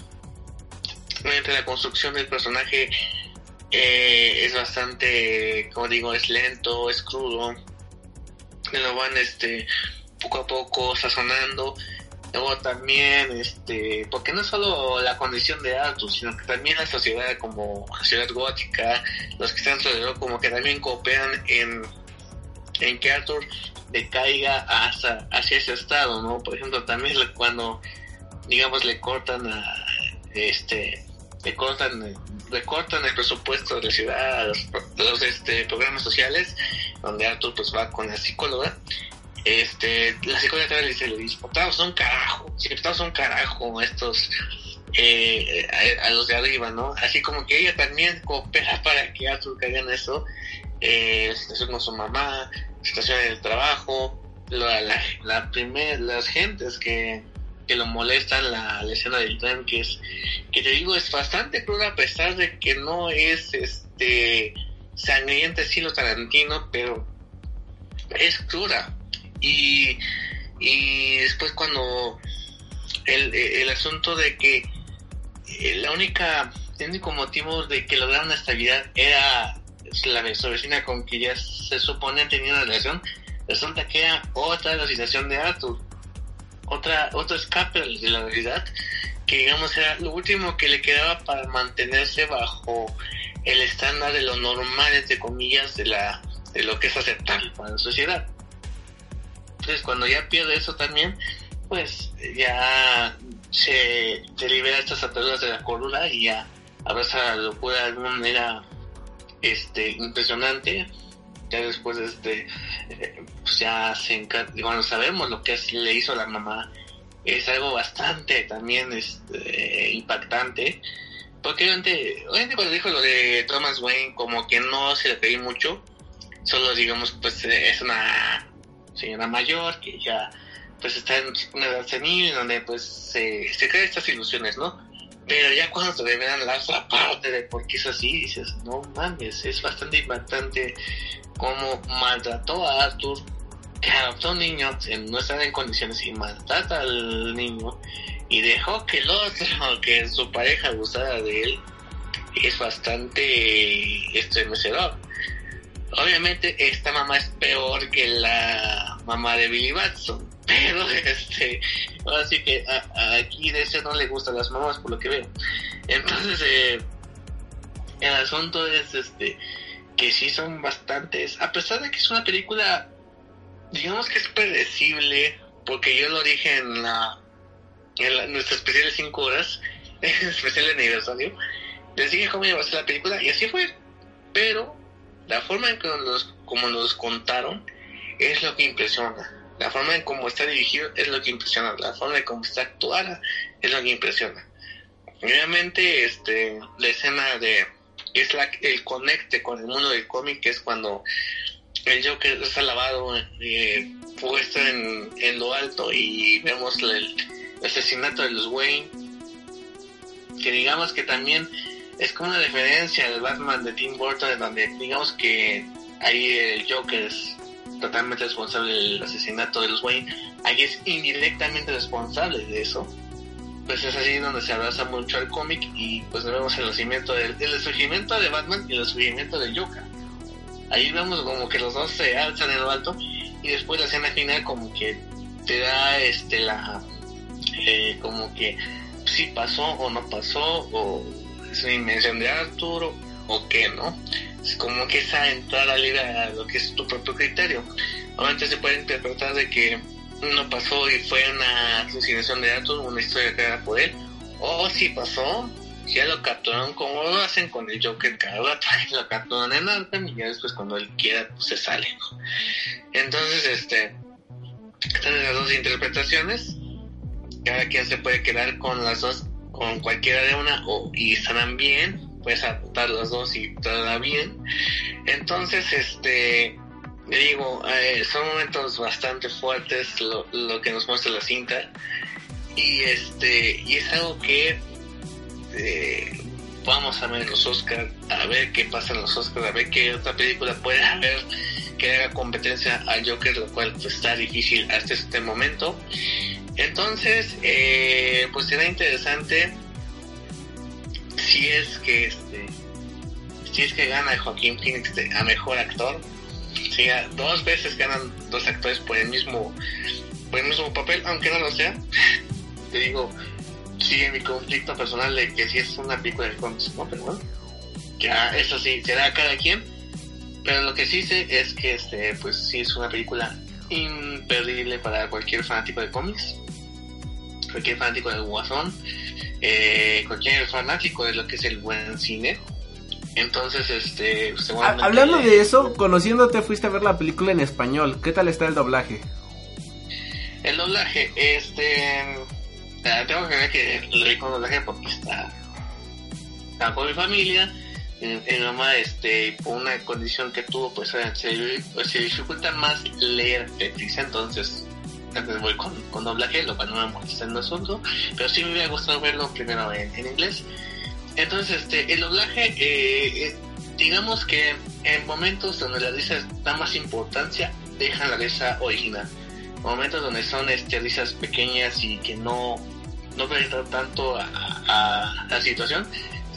Obviamente la construcción del personaje eh, es bastante, como digo, es lento, es crudo. Lo van este poco a poco sazonando. Luego también, este, porque no es solo la condición de Arthur, sino que también la sociedad como la ciudad gótica, los que están alrededor como que también cooperan en en que Arthur decaiga hacia ese estado, ¿no? Por ejemplo, también cuando, digamos, le cortan a, este, le cortan, le cortan el presupuesto de la ciudad, a los, los, este, programas sociales, donde Arthur pues va con la psicóloga, este, la psicóloga le dice, le dice, son carajo, si son carajo estos, eh, a, los de arriba, ¿no? Así como que ella también coopera <laughs> para que Arthur caiga en eso, eh, situación con su mamá, situación en el trabajo, la, la, las gentes que, que lo molestan, la, escena del tren, que es, que te digo, es bastante cruda a pesar de que no es este sangrienta estilo Tarantino, pero es cruda. Y, y después cuando el, el asunto de que eh, la única, el único motivo de que lograron la estabilidad era la vecina con que ya se supone tenía una relación, resulta que era otra la situación de Arthur, otra, otro escape de la realidad, que digamos era lo último que le quedaba para mantenerse bajo el estándar de lo normal, entre comillas, de, la, de lo que es aceptable para la sociedad. Entonces, cuando ya pierde eso también, pues ya se, se libera estas ataduras de la cordura y ya abraza la locura de alguna manera este, impresionante. Ya después, este, eh, pues ya se bueno, sabemos lo que le hizo la mamá. Es algo bastante también este, impactante. Porque obviamente, obviamente cuando dijo lo de Thomas Wayne, como que no se le pedí mucho. Solo digamos, pues es una señora mayor que ya pues está en una edad senil donde pues se, se crean estas ilusiones, ¿no? Pero ya cuando te revelan la otra parte de por qué es así, dices, no mames, es bastante impactante cómo maltrató a Arthur, que adoptó un niño, no estaba en condiciones y maltrata al niño, y dejó que el otro, <laughs> que su pareja abusara de él, es bastante estremecedor. Obviamente esta mamá es peor que la mamá de Billy Batson, pero <laughs> este así que aquí de ese no le gustan las mamás por lo que veo. Entonces eh, el asunto es este que sí son bastantes a pesar de que es una película digamos que es predecible porque yo lo dije en la en nuestra especial de 5 horas <laughs> especial de aniversario les dije cómo iba a ser la película y así fue pero la forma en que nos, como nos contaron es lo que impresiona la forma en cómo está dirigido es lo que impresiona, la forma en cómo está actuada es lo que impresiona. Obviamente, este, la escena de es la, el conecte con el mundo del cómic, es cuando el Joker está lavado, eh, puesto en, en, lo alto y vemos el, asesinato de los Wayne, que digamos que también es como una referencia al Batman de Tim Burton, donde digamos que ahí el Joker es totalmente responsable del asesinato de los Wayne, ahí es indirectamente responsable de eso. Pues es así donde se abraza mucho al cómic y pues vemos el nacimiento del el surgimiento de Batman y el surgimiento de Joker. Ahí vemos como que los dos se alzan en lo alto y después la escena final como que te da este la eh, como que si pasó o no pasó o es una invención de Arturo o qué, ¿no? Como que esa entrada libre a lo que es tu propio criterio. Obviamente se puede interpretar de que no pasó y fue una asesinación de datos, una historia creada por él, o si pasó, ya lo capturaron como lo hacen con el Joker cada rato, lo capturan en Arkham y ya después cuando él quiera pues, se sale. Entonces, este, están las dos interpretaciones, cada quien se puede quedar con las dos, con cualquiera de una, o, y estarán bien, puedes adaptar las dos y todo bien. Entonces, este, digo, eh, son momentos bastante fuertes lo, lo, que nos muestra la cinta. Y este, y es algo que eh, vamos a ver en los Oscars, a ver qué pasa en los Oscars, a ver qué otra película puede haber que haga competencia al Joker, lo cual pues, está difícil hasta este momento. Entonces, eh, pues será interesante si es que este si es que gana Joaquín Phoenix a mejor actor si dos veces ganan dos actores por el mismo por el mismo papel aunque no lo sea. <laughs> Te digo sigue mi conflicto personal de que si es una película de cómics no pero bueno ya eso sí será cada quien. Pero lo que sí sé es que este, pues sí es una película imperdible para cualquier fanático de cómics, cualquier fanático del Guasón, eh, cualquier fanático de lo que es el buen cine. Entonces, este, seguramente... Hablando de eso, conociéndote fuiste a ver la película en español. ¿Qué tal está el doblaje? El doblaje, este, tengo que ver que lo vi con doblaje porque está, está con mi familia mi mamá este por una condición que tuvo pues se, pues, se dificulta más leer Tetris entonces voy con, con doblaje lo cual no me molesta en el asunto pero sí me hubiera gustado verlo primero en, inglés entonces este el doblaje eh, eh, digamos que en momentos donde la risa da más importancia dejan la risa original momentos donde son este risas pequeñas y que no no prestan tanto a, a la situación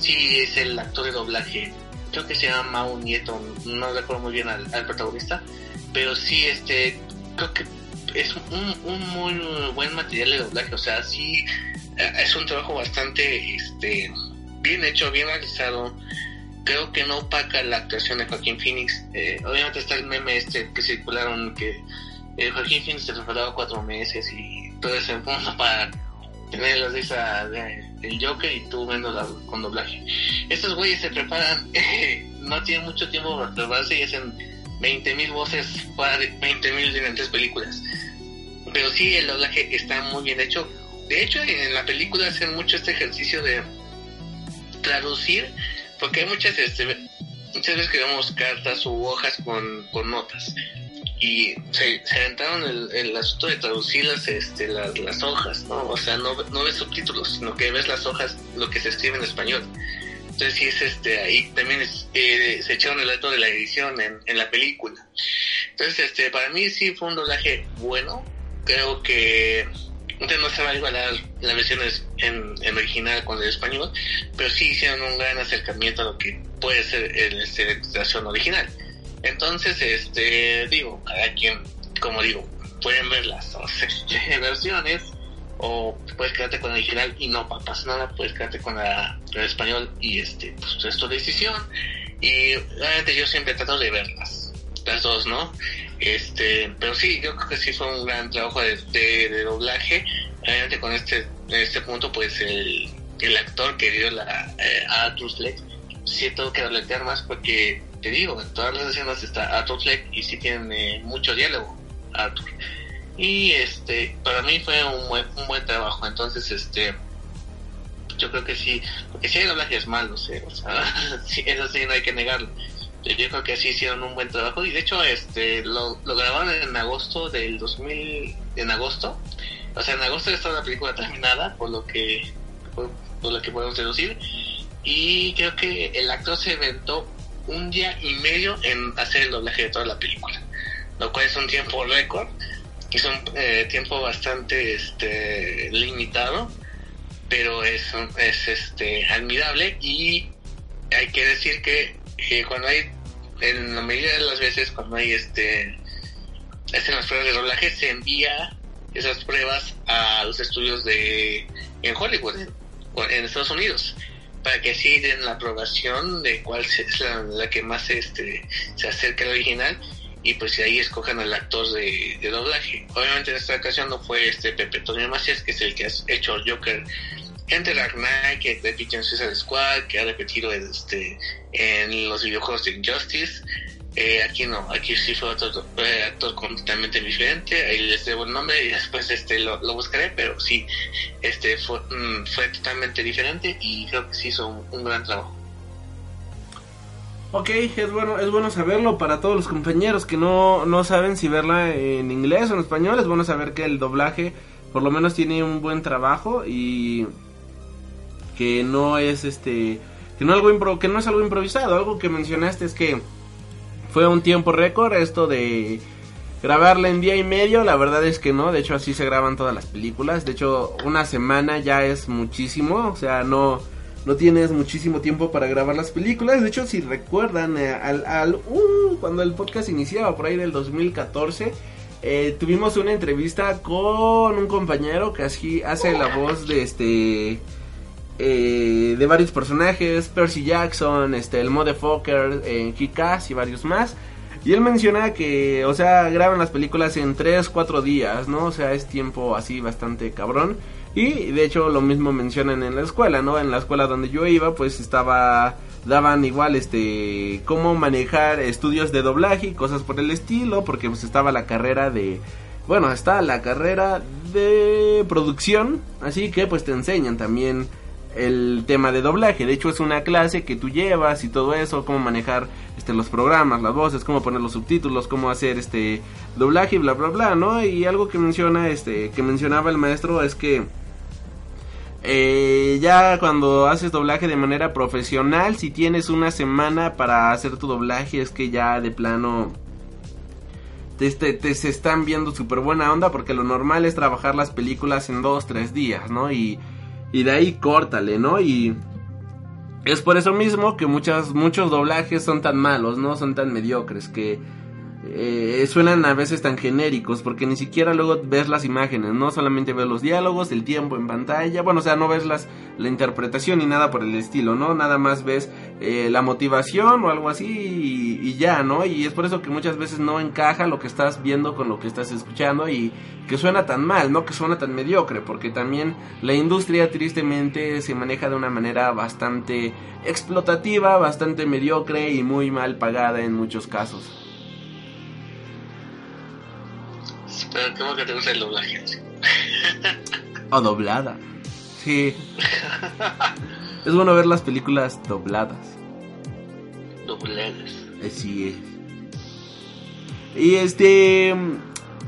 sí es el actor de doblaje. Creo que se llama Mau Nieto, no recuerdo muy bien al, protagonista, pero sí, este, creo que es un, un, muy buen material de doblaje, o sea, sí eh, es un trabajo bastante este, bien hecho, bien realizado. Creo que no opaca la actuación de Joaquín Phoenix. Eh, obviamente está el meme este que circularon que eh, Joaquín Phoenix se preparaba cuatro meses y todo ese punto para tener la risa del Joker y tú viendo con doblaje. Estos güeyes se preparan, <laughs> no tienen mucho tiempo para prepararse y hacen 20.000 voces para 20.000 diferentes películas. Pero sí, el doblaje está muy bien hecho. De hecho, en la película hacen mucho este ejercicio de traducir, porque hay muchas, este, muchas veces que vemos cartas u hojas con, con notas y se, se aventaron el, el, asunto de traducir las, este, las, las, hojas, ¿no? O sea, no, no ves subtítulos, sino que ves las hojas, lo que se escribe en español. Entonces sí es este, ahí también eh, se echaron el dato de la edición en, en, la película. Entonces, este, para mí sí fue un doblaje bueno. Creo que no se va a igualar la versión en, en original con el español, pero sí hicieron un gran acercamiento a lo que puede ser el, este, la versión original. Entonces, este, digo, cada quien, como digo, pueden ver las dos <laughs> este, versiones o puedes quedarte con la original y no pasa nada, puedes quedarte con la, el español y este, pues es tu decisión. Y realmente yo siempre trato de verlas, las dos, ¿no? Este, pero sí, yo creo que sí fue un gran trabajo de, doblaje. Realmente con este, en este punto, pues el, el actor que dio la eh, a Fleck, sí tengo que dobletear más porque te digo, en todas las escenas está Arthur Fleck y sí tiene mucho diálogo Arthur. Y este, para mí fue un buen, un buen trabajo, entonces este, yo creo que sí, porque si hay doblajes malos, ¿eh? o sea, <laughs> eso sí no hay que negarlo. Yo creo que sí hicieron un buen trabajo y de hecho este lo, lo grabaron en agosto del 2000, en agosto, o sea, en agosto está la película terminada, por lo que por, por lo que podemos deducir y creo que el actor se inventó un día y medio en hacer el doblaje de toda la película, lo cual es un tiempo récord, es un eh, tiempo bastante este, limitado, pero es, es este, admirable y hay que decir que cuando hay, en la mayoría de las veces, cuando hay este, hacen las pruebas de doblaje, se envía esas pruebas a los estudios de en Hollywood, en Estados Unidos para que así den la aprobación de cuál es la, que más este, se acerca al original y pues ahí escojan al actor de, doblaje. Obviamente en esta ocasión no fue este Pepe Antonio Macías, que es el que ha hecho Joker en The Dark Knight, que repitió en Suicide Squad, que ha repetido este, en los videojuegos de Injustice, eh, aquí no, aquí sí fue otro actor completamente diferente, ahí les debo el nombre y después este lo, buscaré, pero sí, este fue, mm, fue totalmente diferente y creo que sí hizo un, gran trabajo. Ok, es bueno, es bueno saberlo para todos los compañeros que no, no saben si verla en inglés o en español, es bueno saber que el doblaje por lo menos tiene un buen trabajo y que no es este que no algo que no es algo improvisado, algo que mencionaste es que fue un tiempo récord esto de grabarla en día y medio, la verdad es que no, de hecho así se graban todas las películas, de hecho una semana ya es muchísimo, o sea, no, no tienes muchísimo tiempo para grabar las películas, de hecho si recuerdan, eh, al, al uh, cuando el podcast iniciaba por ahí del 2014, eh, tuvimos una entrevista con un compañero que así hace la voz de este eh, de varios personajes, Percy Jackson, este, el Motherfucker, eh, Kick-Ass y varios más. Y él menciona que, o sea, graban las películas en 3, 4 días, ¿no? O sea, es tiempo así bastante cabrón. Y de hecho lo mismo mencionan en la escuela, ¿no? En la escuela donde yo iba, pues estaba daban igual este cómo manejar estudios de doblaje y cosas por el estilo, porque pues estaba la carrera de bueno, está la carrera de producción, así que pues te enseñan también el tema de doblaje. De hecho es una clase que tú llevas y todo eso, cómo manejar este los programas, las voces, cómo poner los subtítulos, cómo hacer este doblaje y bla bla bla, ¿no? Y algo que menciona este que mencionaba el maestro es que eh, ya cuando haces doblaje de manera profesional, si tienes una semana para hacer tu doblaje, es que ya de plano te, te, se están viendo súper buena onda porque lo normal es trabajar las películas en dos, tres días, ¿no? Y, y de ahí córtale, ¿no? Y es por eso mismo que muchas, muchos doblajes son tan malos, ¿no? Son tan mediocres que eh, suenan a veces tan genéricos porque ni siquiera luego ves las imágenes, no solamente ves los diálogos, el tiempo en pantalla, bueno, o sea, no ves las, la interpretación ni nada por el estilo, ¿no? Nada más ves eh, la motivación o algo así y, y, ya, ¿no? Y es por eso que muchas veces no encaja lo que estás viendo con lo que estás escuchando y que suena tan mal, ¿no? Que suena tan mediocre, porque también la industria tristemente se maneja de una manera bastante explotativa, bastante mediocre y muy mal pagada en muchos casos. Pero ¿cómo que te gusta el doblaje? o doblada. Sí. es bueno ver las películas dobladas. Dobladas. Así es. Y este...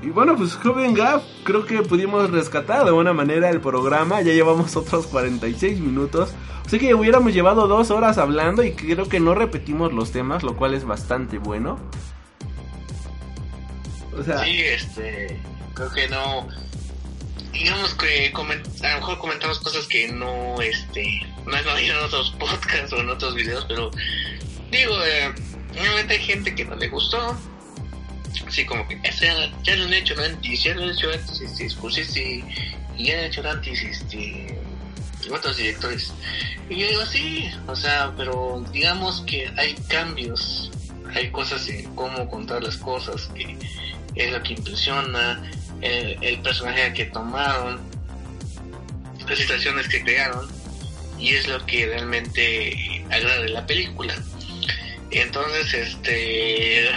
Y bueno, pues joven Gap, creo que pudimos rescatar de buena manera el programa. Ya llevamos otros 46 minutos. O sea que hubiéramos llevado dos horas hablando y creo que no repetimos los temas, lo cual es bastante bueno. O sea, sí, este, creo que no, digamos que a lo mejor comentamos cosas que no, este, no oído en otros <laughs> podcasts o en otros videos, pero digo, eh, hay gente que no le gustó, así como que ya, ya lo han hecho antes, ya lo han hecho antes, este, y ya han hecho antes, este, otros directores. Y yo digo, sí, o sea, pero digamos que hay cambios, hay cosas en cómo contar las cosas que es lo que impresiona, el, personaje que tomaron, las situaciones que crearon, y es lo que realmente agrada de la película. Entonces, este,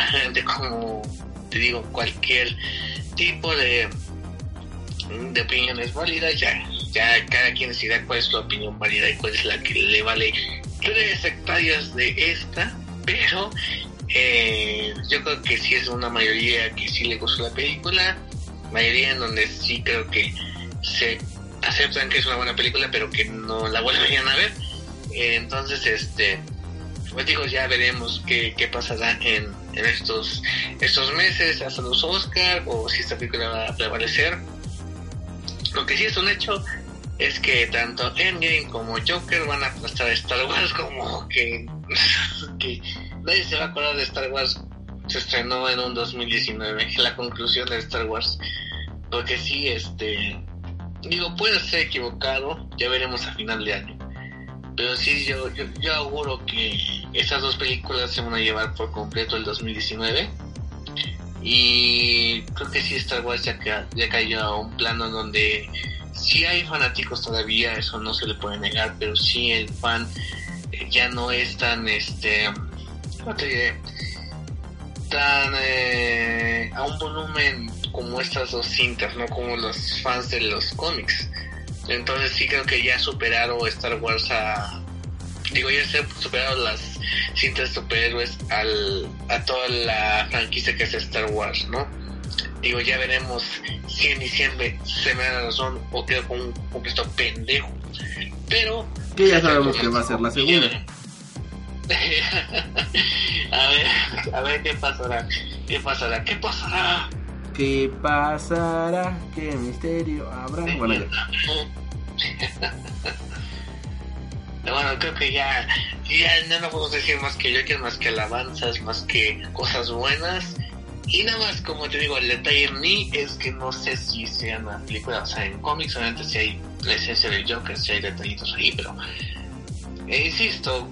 <laughs> como te digo, cualquier tipo de, de opinión es válida, ya, ya cada quien decide cuál es su opinión válida y cuál es la que le vale tres hectáreas de esta, pero eh, yo creo que sí es una mayoría que sí le gustó la película, mayoría en donde sí creo que se aceptan que es una buena película, pero que no la vuelven a ver. Eh, entonces, este, pues digo, ya veremos qué, qué pasará en, en, estos, estos meses hasta los Oscar o si esta película va a prevalecer. Lo que sí es un hecho es que tanto Endgame como Joker van a aplastar a Star Wars como <laughs> que, nadie se va a acordar de Star Wars. Se estrenó en un 2019, <laughs> la conclusión de Star Wars. Porque sí, este. Digo, puede ser equivocado, ya veremos a final de año. Pero sí, yo, yo, yo auguro que esas dos películas se van a llevar por completo el 2019. Y creo que sí, Star Wars ya, ya cayó a un plano donde sí hay fanáticos todavía, eso no se le puede negar, pero sí el fan eh, ya no es tan, este, tan eh, a un volumen como estas dos cintas, no como los fans de los cómics. Entonces sí creo que ya superaron Star Wars a... Digo, ya se superaron las cintas de superhéroes al, a toda la franquicia que es Star Wars, ¿no? Digo, ya veremos si en diciembre se me da la razón o quedo con un completo pendejo. Pero... Que ya sabemos que va a ser la segunda. <laughs> a ver, a ver qué pasará. ¿Qué pasará? ¿Qué pasará? ¿Qué pasará? ¿Qué misterio habrá? Bueno, <laughs> bueno, creo que ya, ya no, podemos decir más que yo que más que alabanzas, más que cosas buenas. Y nada más, como te digo, el detalle en mí es que no sé si sea una película, o sea, en cómics obviamente si hay la esencia del Joker, si hay detallitos ahí, pero e insisto,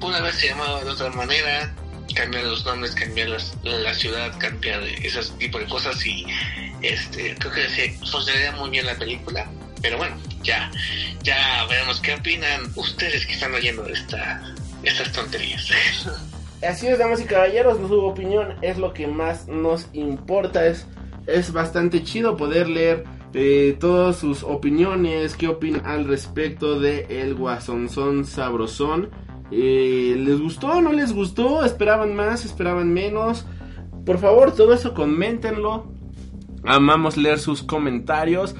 pudo haberse llamado de otra manera, cambiar los nombres, cambiar la ciudad, cambiar ese tipo de cosas y este creo que se funcionaría muy bien la película. Pero bueno, ya, ya veremos qué opinan ustedes que están oyendo esta, estas tonterías. <laughs> Así es, damas y caballeros, su opinión es lo que más nos importa. Es, es bastante chido poder leer eh, todas sus opiniones, qué opinan al respecto de El Guasonzón Sabrosón. Eh, ¿Les gustó? ¿No les gustó? ¿Esperaban más? ¿Esperaban menos? Por favor, todo eso coméntenlo. Amamos leer sus comentarios.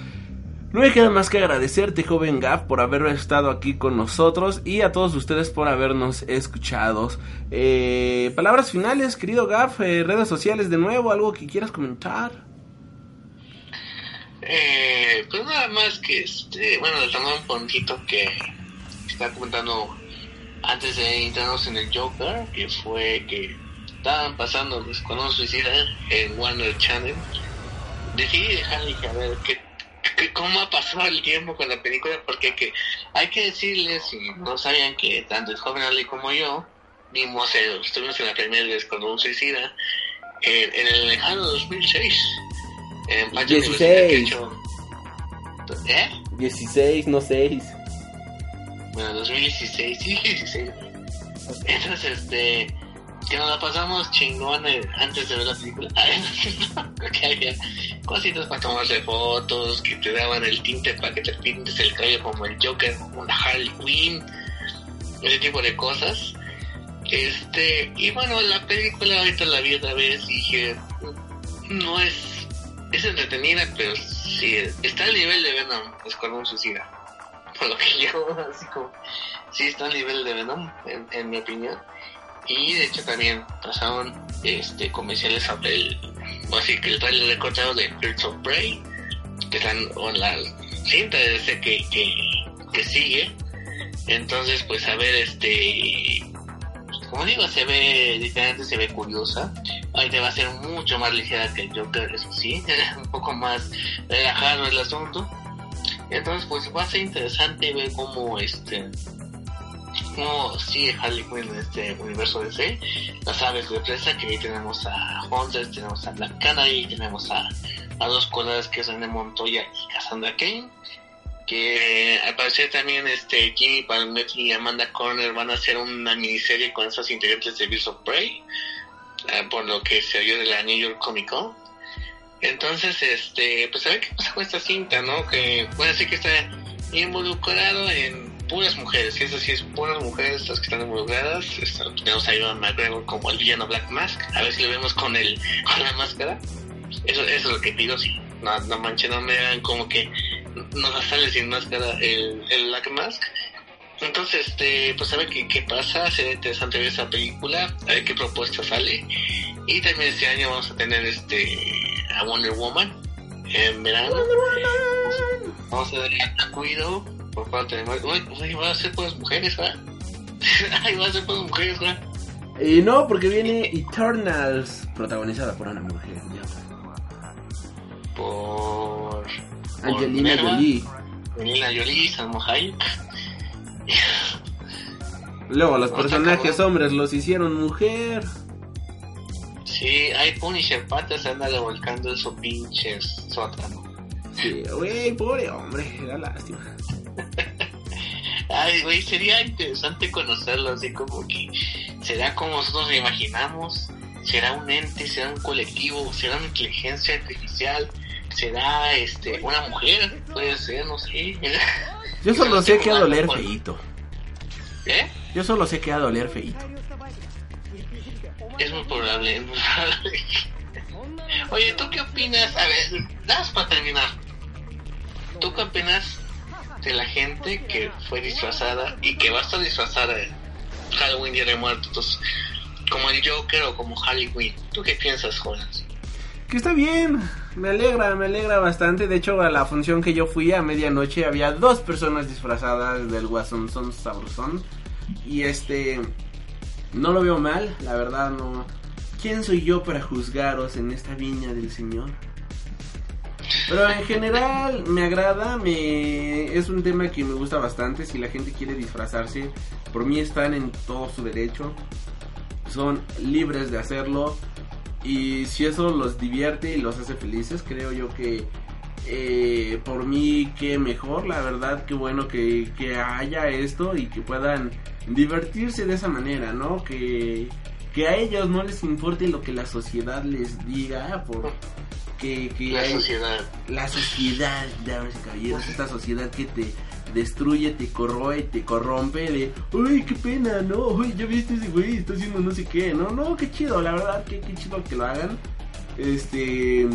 No me queda más que agradecerte, joven Gaf, por haber estado aquí con nosotros y a todos ustedes por habernos escuchado. Eh, palabras finales, querido Gaf, eh, redes sociales de nuevo, algo que quieras comentar. Eh, pues nada más que este, bueno, retomando un puntito que estaba comentando antes de entrarnos en el Joker, que fue que estaban pasando los Escuadrón Suicida en Warner Channel. Decidí dejar y a ver qué- <laughs> cómo ha pasado el tiempo con la película, porque que hay que decirles, si no sabían que tanto el joven Ali como yo vimos, el, estuvimos en la primera de Escuadrón Suicida en, en el lejano 2006. En Pancho 16. Universidad que hecho- ¿Eh? 16, no 6. Bueno, 2016, sí, 16. Entonces, este, que nos la pasamos chingón eh, antes de ver la película. <laughs> que había cositas para tomarse fotos, que te daban el tinte para que te pintes el cabello como el Joker, como la Harley Quinn, ese tipo de cosas. Este, y bueno, la película ahorita la vi otra vez y dije, no es, es entretenida, pero sí, está al nivel de Venom, Escuadrón Suicida <laughs> por lo que yo, así como, sí está al nivel de Venom, en, en mi opinión. Y de hecho también pasaron este comerciales sobre el, así que el trailer recortado de Birds of Prey, que están, o la cinta de ese que, que, sigue. Entonces, pues a ver, este, como digo, se ve diferente, se ve curiosa. Ahorita va a ser mucho más ligera que el Joker, eso sí, <laughs> un poco más relajado el asunto. Entonces, pues va a ser interesante ver cómo este cómo sigue Harley Quinn en este universo DC. Las aves de presa, que ahí tenemos a Hunter, tenemos a Black Canary, tenemos a, a dos coladas que son de Montoya y Cassandra Kane. Que al parecer también este Jimmy Palmetti y Amanda Corner van a hacer una miniserie con esos integrantes de Birds of Prey, eh, por lo que se oyó de la New York Comic Con. Entonces, este, pues a ver qué pasa con esta cinta, ¿no? Que puede ser que está involucrado en puras mujeres, es puras mujeres las que están involucradas. Tenemos a Ivan McGregor como el villano Black Mask, a ver si lo vemos con el, con la máscara. Eso, eso es lo que pido, sí. No, no manches, no me hagan como que no sale sin máscara el, el Black Mask. Entonces, este, pues a ver qué, qué pasa, será interesante ver esa película, a ver qué propuesta sale. Y también este año vamos a tener este a Wonder Woman en verano. Vamos a ver a Cuido por parte de Mar- Uy, uy, va a ser por las mujeres, ¿verdad? <laughs> Ay, va a ser por las mujeres, ¿verdad? Y no, porque viene Eternals, protagonizada por una mujer. Por. por Angelina Jolie. Angelina Jolie, Hayek. <laughs> Luego, los personajes hombres los hicieron mujer. Sí, hay Punisher Patas anda revolcando en su pinche sótano. Sí, güey, pobre hombre, da lástima. Ay, güey, sería interesante conocerlo así como que será como nosotros lo imaginamos, será un ente, será un colectivo, será una inteligencia artificial, será este una mujer, puede ser, no sé. <laughs> Yo solo sé que ha de doler Bueno, feíto. ¿Eh? Yo solo sé que ha de doler feíto. Es muy probable, es muy probable. <laughs> Oye, ¿tú qué opinas? A ver, das para terminar. ¿Tú qué opinas de la gente que fue disfrazada y que va a estar disfrazada en Halloween Día de Muertos? Como el Joker o como Quinn. ¿Tú qué piensas, Jonas? Que está bien, me alegra, me alegra bastante. De hecho, a la función que yo fui a medianoche había dos personas disfrazadas del Guasón Son Sabrosón. Y este, no lo veo mal, la verdad no. ¿quién soy yo para juzgaros en esta viña del Señor? Pero en general me agrada, me es un tema que me gusta bastante. Si la gente quiere disfrazarse, por mí están en todo su derecho. Son libres de hacerlo. Y si eso los divierte y los hace felices, creo yo que eh, por mí que mejor, la verdad, que bueno que, que haya esto y que puedan divertirse de esa manera, ¿no? Que, que a ellos no les importe lo que la sociedad les diga, por que, que La hay- sociedad. la sociedad, damas y caballeros, esta sociedad que te destruye, te corroe, te corrompe de, uy, qué pena, no, uy, ya viste ese güey, está haciendo no sé qué, no, no, qué chido, la verdad, qué, qué chido que lo hagan, este,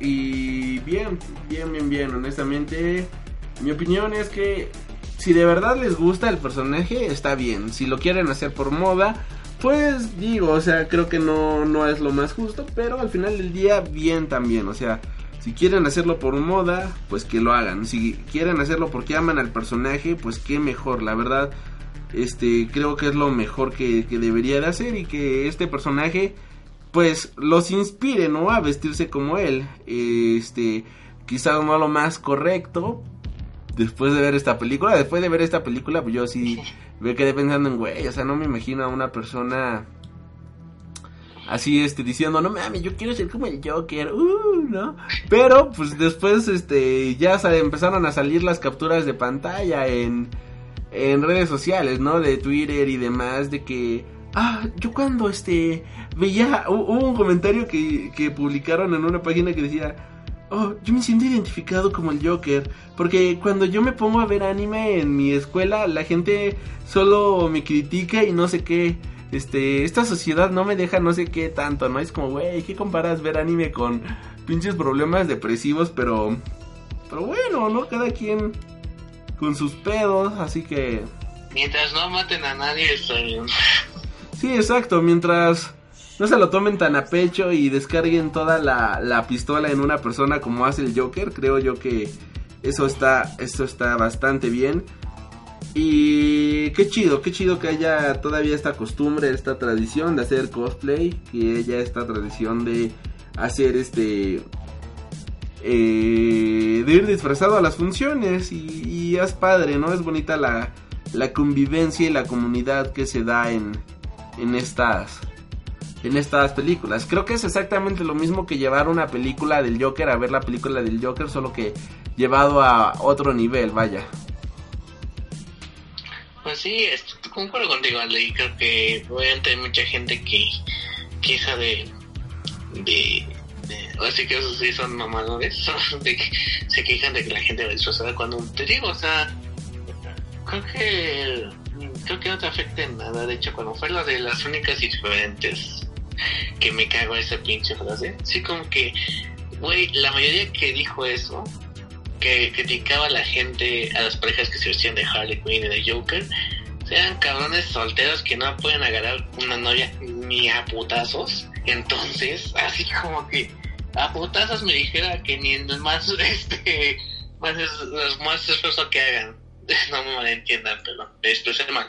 y bien, bien, bien, bien, honestamente, mi opinión es que si de verdad les gusta el personaje, está bien, si lo quieren hacer por moda, pues digo, o sea, creo que no, no es lo más justo, pero al final del día bien también, o sea, si quieren hacerlo por moda, pues que lo hagan, si quieren hacerlo porque aman al personaje, pues qué mejor, la verdad, este, creo que es lo mejor que, que debería de hacer y que este personaje, pues los inspire, ¿no? A vestirse como él, este, quizás no lo más correcto, después de ver esta película, después de ver esta película, pues yo sí <laughs> me quedé pensando en, güey, o sea, no me imagino a una persona así, este, diciendo, no mames, yo quiero ser como el Joker, uh, ¿no? Pero, pues después, este, ya empezaron a salir las capturas de pantalla en, en redes sociales, ¿no? De Twitter y demás, de que, ah, yo cuando, este, veía, hu- hubo un comentario que, que publicaron en una página que decía, oh, yo me siento identificado como el Joker, porque cuando yo me pongo a ver anime en mi escuela, la gente solo me critica y no sé qué. Este, esta sociedad no me deja no sé qué tanto, ¿no? Es como, güey, ¿qué comparas ver anime con pinches problemas depresivos? Pero, pero bueno, ¿no? Cada quien con sus pedos, así que... Mientras no maten a nadie, está bien. Sí, exacto, mientras no se lo tomen tan a pecho y descarguen toda la, la pistola en una persona como hace el Joker, creo yo que eso está, eso está bastante bien. Y qué chido, qué chido que haya todavía esta costumbre, esta tradición de hacer cosplay, que haya esta tradición de hacer este... eh, de ir disfrazado a las funciones y, y es padre, ¿no? Es bonita la, la convivencia y la comunidad que se da en, en estas en estas películas. Creo que es exactamente lo mismo que llevar una película del Joker a ver la película del Joker, solo que llevado a otro nivel, vaya. Pues sí, est- concuerdo contigo, Ale, y creo que obviamente hay mucha gente que queja de... de, de así que esos sí son mamadores, <laughs> de que se quejan de que la gente va disfrazada cuando te digo, o sea, creo que creo que no te afecta en nada, de hecho cuando fue lo de las únicas y diferentes que me cago esa pinche frase, sí como que, güey, la mayoría que dijo eso que criticaba a la gente, a las parejas que se vestían de Harley Quinn y de Joker, sean cabrones solteros que no pueden agarrar una novia ni a putazos. Entonces, así como que a putazos me dijera que ni en más, <laughs> este, más, más esfuerzo que hagan. <laughs> No me malentiendan, pero me expresé mal.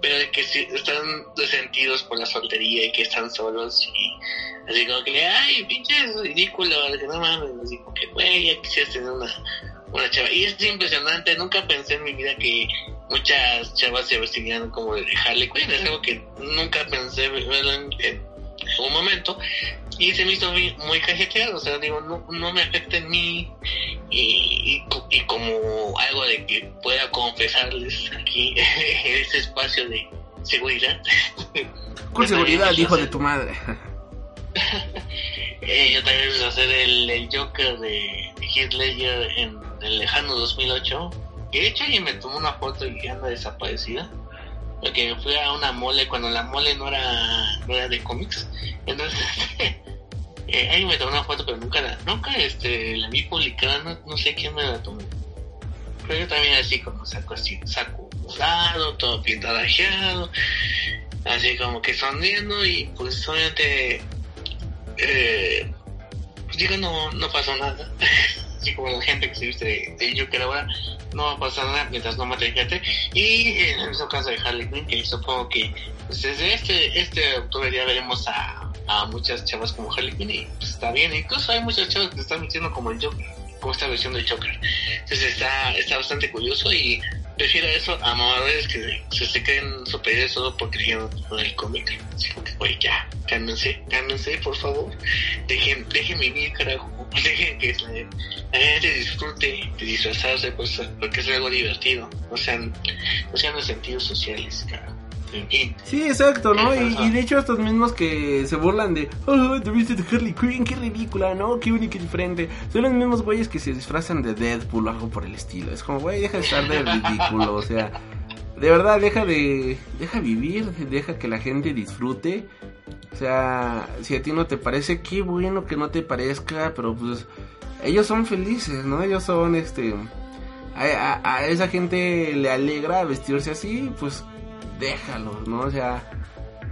Pero de que si están resentidos por la soltería y que están solos y así como que, ay, pinches ridículo, que no mames, así como que, güey, ya quisieras tener una, una chava. Y es impresionante, nunca pensé en mi vida que muchas chavas se vestirían como de Harley Quinn, es algo que nunca pensé verlo un momento. Y se me hizo muy, muy cajeteado, o sea, digo, no, no me afecta en mí y, y, co- y como algo de que pueda confesarles aquí <laughs> en este espacio de seguridad. Con seguridad, hijo de tu madre. <laughs> Eh, yo también empecé a hacer el, el Joker de Heath Ledger en el lejano 2008. Que de hecho alguien me tomó una foto y anda desaparecida. Porque fui a una mole cuando la mole no era, no era de cómics. Entonces, <laughs> eh, alguien me tomó una foto, pero nunca la, nunca este, la vi publicada. No, no sé quién me la tomó. Pero yo también así como saco así, saco morado, todo pintadajeado. Así como que sonriendo y pues obviamente eh, pues digo, no, no pasó nada. <laughs> Así como la gente que se viste de, Joker ahora, no va a pasar nada mientras no mate gente. Y en el mismo caso de Harley Quinn, que supongo que pues, desde este, este octubre ya veremos a, a muchas chavas como Harley Quinn y pues, está bien. Incluso hay muchas chavas que se están metiendo como el Joker, esta versión del Joker. Entonces está, está bastante curioso y prefiero eso a mamadores que se, creen superiores solo porque leyeron el cómic. Güey, ya, cálmense, cálmense, por favor. Dejen, dejen vivir, carajo. <laughs> Dejen que la, gente disfrute de disfrazarse, pues, porque es algo divertido. No sean, no sean los sentidos sociales, carajo. Sí, exacto, ¿no? Y, de hecho estos mismos que se burlan de, oh, te viste de Harley Quinn, qué ridícula, ¿no? Qué única y diferente. Son los mismos güeyes que se disfrazan de Deadpool o algo por el estilo. Es como, güey, deja de estar de ridículo, o sea, de verdad, deja de, deja vivir, deja que la gente disfrute. O sea, si a ti no te parece, qué bueno que no te parezca, pero pues ellos son felices, ¿no? Ellos son, este, a, a- a esa gente le alegra vestirse así, pues déjalos, ¿no? O sea,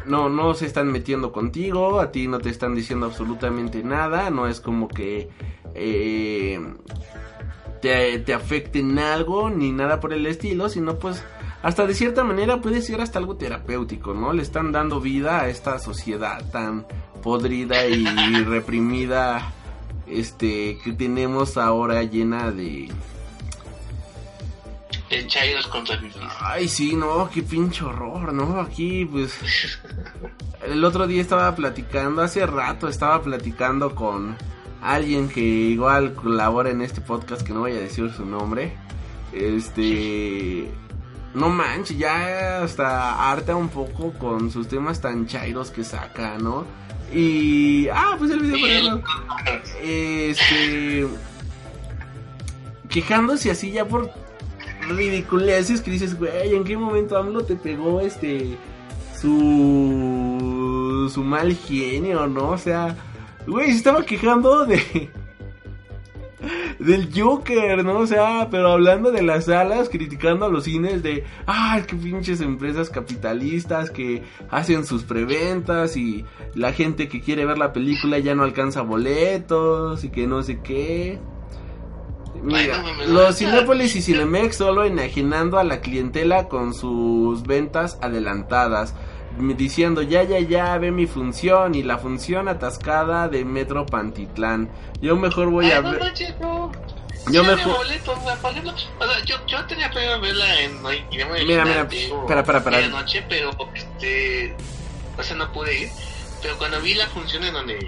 no, no se están metiendo contigo, a ti no te están diciendo absolutamente nada, no es como que eh, te, te afecte en algo ni nada por el estilo, sino pues hasta de cierta manera puede ser hasta algo terapéutico, ¿no? Le están dando vida a esta sociedad tan podrida y <laughs> reprimida este que tenemos ahora llena de En Chairos contra Fifis. Ay, sí, no, qué pinche horror, ¿no? Aquí, pues. El otro día estaba platicando, hace rato estaba platicando con alguien que igual colabora en este podcast, que no voy a decir su nombre. Este. No manches, ya hasta harta un poco con sus temas tan chairos que saca, ¿no? Y. Ah, pues el video, por ejemplo, este quejándose así ya por ridiculeces que dices, güey, ¿en qué momento AMLO te pegó este su su mal genio, no? O sea, güey, se estaba quejando de <laughs> del Joker, ¿no? O sea, pero hablando de las salas, criticando a los cines de, ah, qué pinches empresas capitalistas que hacen sus preventas y la gente que quiere ver la película ya no alcanza boletos y que no sé qué. Mira, Ay, no los no. Cinépolis y Cinemex solo enajenando a la clientela con sus ventas adelantadas, diciendo ya, ya, ya, ve mi función y la función atascada de Metro Pantitlán. Yo mejor voy a no ver... manches, no. Yo Sí, mejor- mi boleto, o sea, paguélo. O sea, yo, yo tenía planeado verla en no, Mira, mira, espera, espera, espera. medianoche, pero este, o sea, no pude ir. Pero cuando vi la función en donde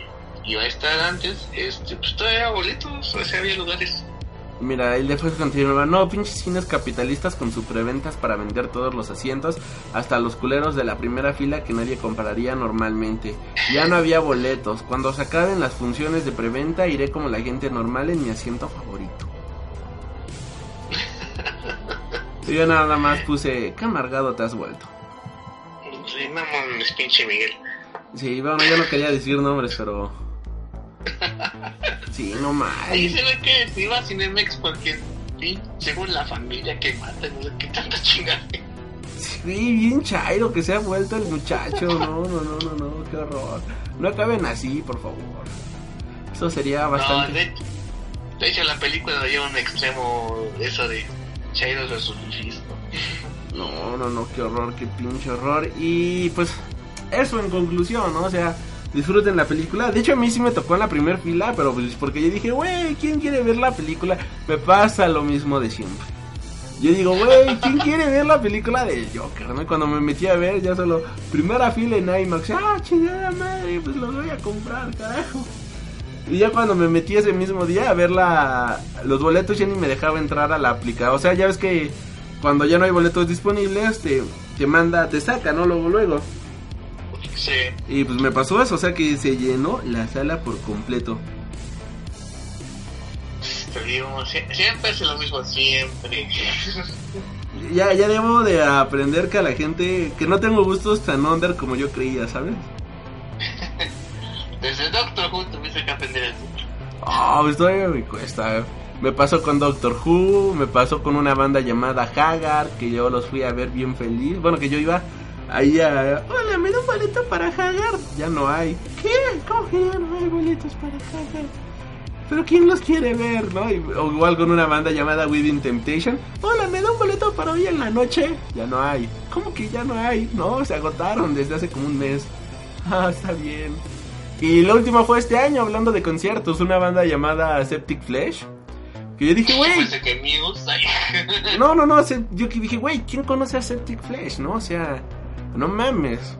iba a estar antes, este, pues todavía había boletos, o sea, había lugares. Mira, él después continuaba, no, pinches cines capitalistas con su preventas para vender todos los asientos, hasta los culeros de la primera fila que nadie compraría normalmente. Ya no había boletos. Cuando se acaben las funciones de preventa, iré como la gente normal en mi asiento favorito. Y yo nada más puse, qué amargado te has vuelto. Sí, no mames, pinche Miguel. Sí, bueno, yo no quería decir nombres, pero... <laughs> Sí, no Ahí mal. se ve que iba a Cinemex porque, sí, según la familia que mata, no sé qué tanta chingada. Sí, bien chairo que se ha vuelto el muchacho. No, no, no, no, no, qué horror. No acaben así, por favor. Eso sería No, bastante. de, de hecho, la película lleva un extremo eso de Chairos versus ¿no? No, no, no, qué horror, qué pinche horror. Y pues, eso en conclusión, ¿no? O sea, disfruten la película. De hecho, a mí sí me tocó en la primera fila, pero pues porque yo dije, güey, ¿quién quiere ver la película? Me pasa lo mismo de siempre. Yo digo, güey, ¿quién quiere ver la película del Joker? ¿no? Cuando me metí a ver, ya solo primera fila en IMAX. Ah, chingada madre, pues lo voy a comprar, carajo. Y ya cuando me metí ese mismo día a ver la, los boletos, ya ni me dejaba entrar a la aplicación. O sea, ya ves que cuando ya no hay boletos disponibles, te, te manda, te saca, ¿no? Luego, luego. Sí. Y pues me pasó eso, o sea que se llenó la sala por completo. Te digo, sie- siempre es lo mismo, siempre. <laughs> Ya, ya debo de aprender que a la gente, que no tengo gustos tan under como yo creía, ¿sabes? <laughs> Desde Doctor Who tuviste que aprender eso. Ah, pues todavía me cuesta. Me pasó con Doctor Who, me pasó con una banda llamada Haggard, que yo los fui a ver bien feliz. Bueno, que yo iba ahí a... Hola, me da un boleto para Haggard. Ya no hay. ¿Qué? ¿Cómo que ya no hay boletos para Haggard? Pero ¿quién los quiere ver, no? Y- o igual con una banda llamada Within Temptation. Hola, me da un boleto para hoy en la noche. Ya no hay. ¿Cómo que ya no hay? No, se agotaron desde hace como un mes. <laughs> Ah, está bien. Y la última fue este año, hablando de conciertos, una banda llamada Septic Flesh. Que yo dije, güey. No, no, no. Yo que dije, güey, ¿quién conoce a Septic Flesh? No, o sea, no mames.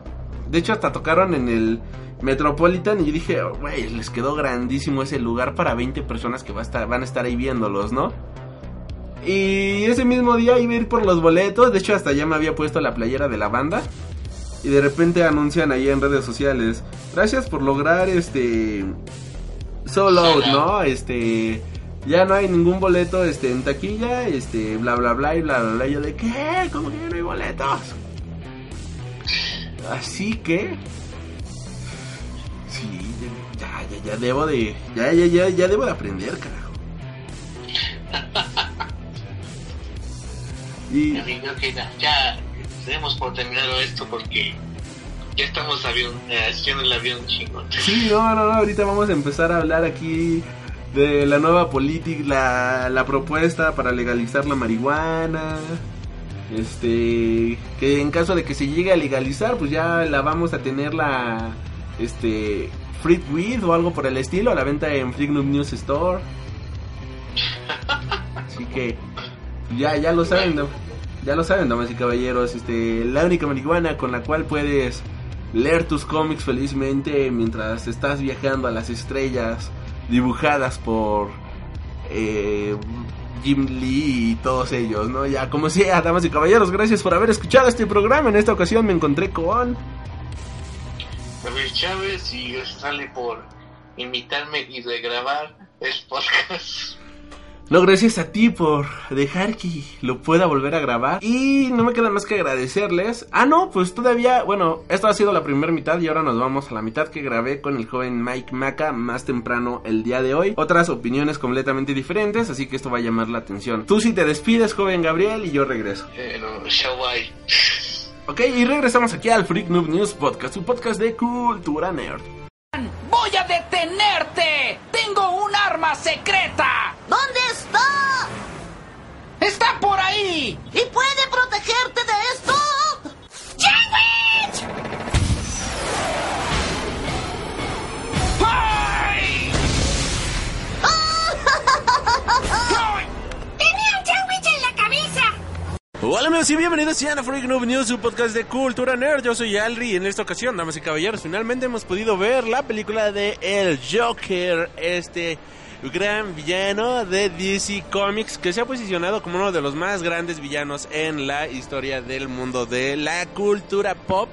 De hecho, hasta tocaron en el Metropolitan y yo dije, güey, les quedó grandísimo ese lugar para 20 personas que va a estar, van a estar ahí viéndolos, ¿no? Y ese mismo día iba a ir por los boletos. De hecho, hasta ya me había puesto la playera de la banda. Y de repente anuncian ahí en redes sociales. Gracias por lograr este. Sold out, ¿no? Este. Ya no hay ningún boleto este, en taquilla. Este. Bla bla bla y bla bla bla. Yo de qué? ¿Cómo que ya no hay boletos? Así que. Sí, ya, ya, ya debo de. Ya, ya, ya, ya debo de aprender, carajo. <laughs> Y. Que ya, ya tenemos por terminado esto porque ya estamos avión, eh, haciendo el avión chingón. Sí, no, no, no, ahorita vamos a empezar a hablar aquí de la nueva política, la, la propuesta para legalizar la marihuana. Este, que en caso de que se llegue a legalizar, pues ya la vamos a tener la, este, Free Weed o algo por el estilo, a la venta en Noob News Store. Así que, ya, ya lo saben. Ya lo saben, damas y caballeros, este, la única marihuana con la cual puedes leer tus cómics felizmente mientras estás viajando a las estrellas dibujadas por eh, Jim Lee y todos ellos, ¿no? Ya como sea, damas y caballeros, gracias por haber escuchado este programa. En esta ocasión me encontré con... David Chávez y sale por invitarme y de grabar el podcast. No, gracias a ti por dejar que lo pueda volver a grabar. Y no me queda más que agradecerles. Ah, no, pues todavía, bueno, esta ha sido la primera mitad y ahora nos vamos a la mitad que grabé con el joven Mike Maca más temprano el día de hoy. Otras opiniones completamente diferentes, así que esto va a llamar la atención. Tú si te despides, joven Gabriel, y yo regreso. Pero, Shawai. Ok, y regresamos aquí al Freak Noob News Podcast, su podcast de cultura nerd. ¡Voy a detenerte! ¡Tengo un arma secreta! ¿Dónde está? ¡Está por ahí! ¿Y puede protegerte de esto? ¡Ay! Hola amigos y bienvenidos a Freak Noob News, su podcast de cultura nerd. Yo soy Alri y en esta ocasión, damas y caballeros, finalmente hemos podido ver la película de El Joker, este gran villano de DC Comics que se ha posicionado como uno de los más grandes villanos en la historia del mundo de la cultura pop.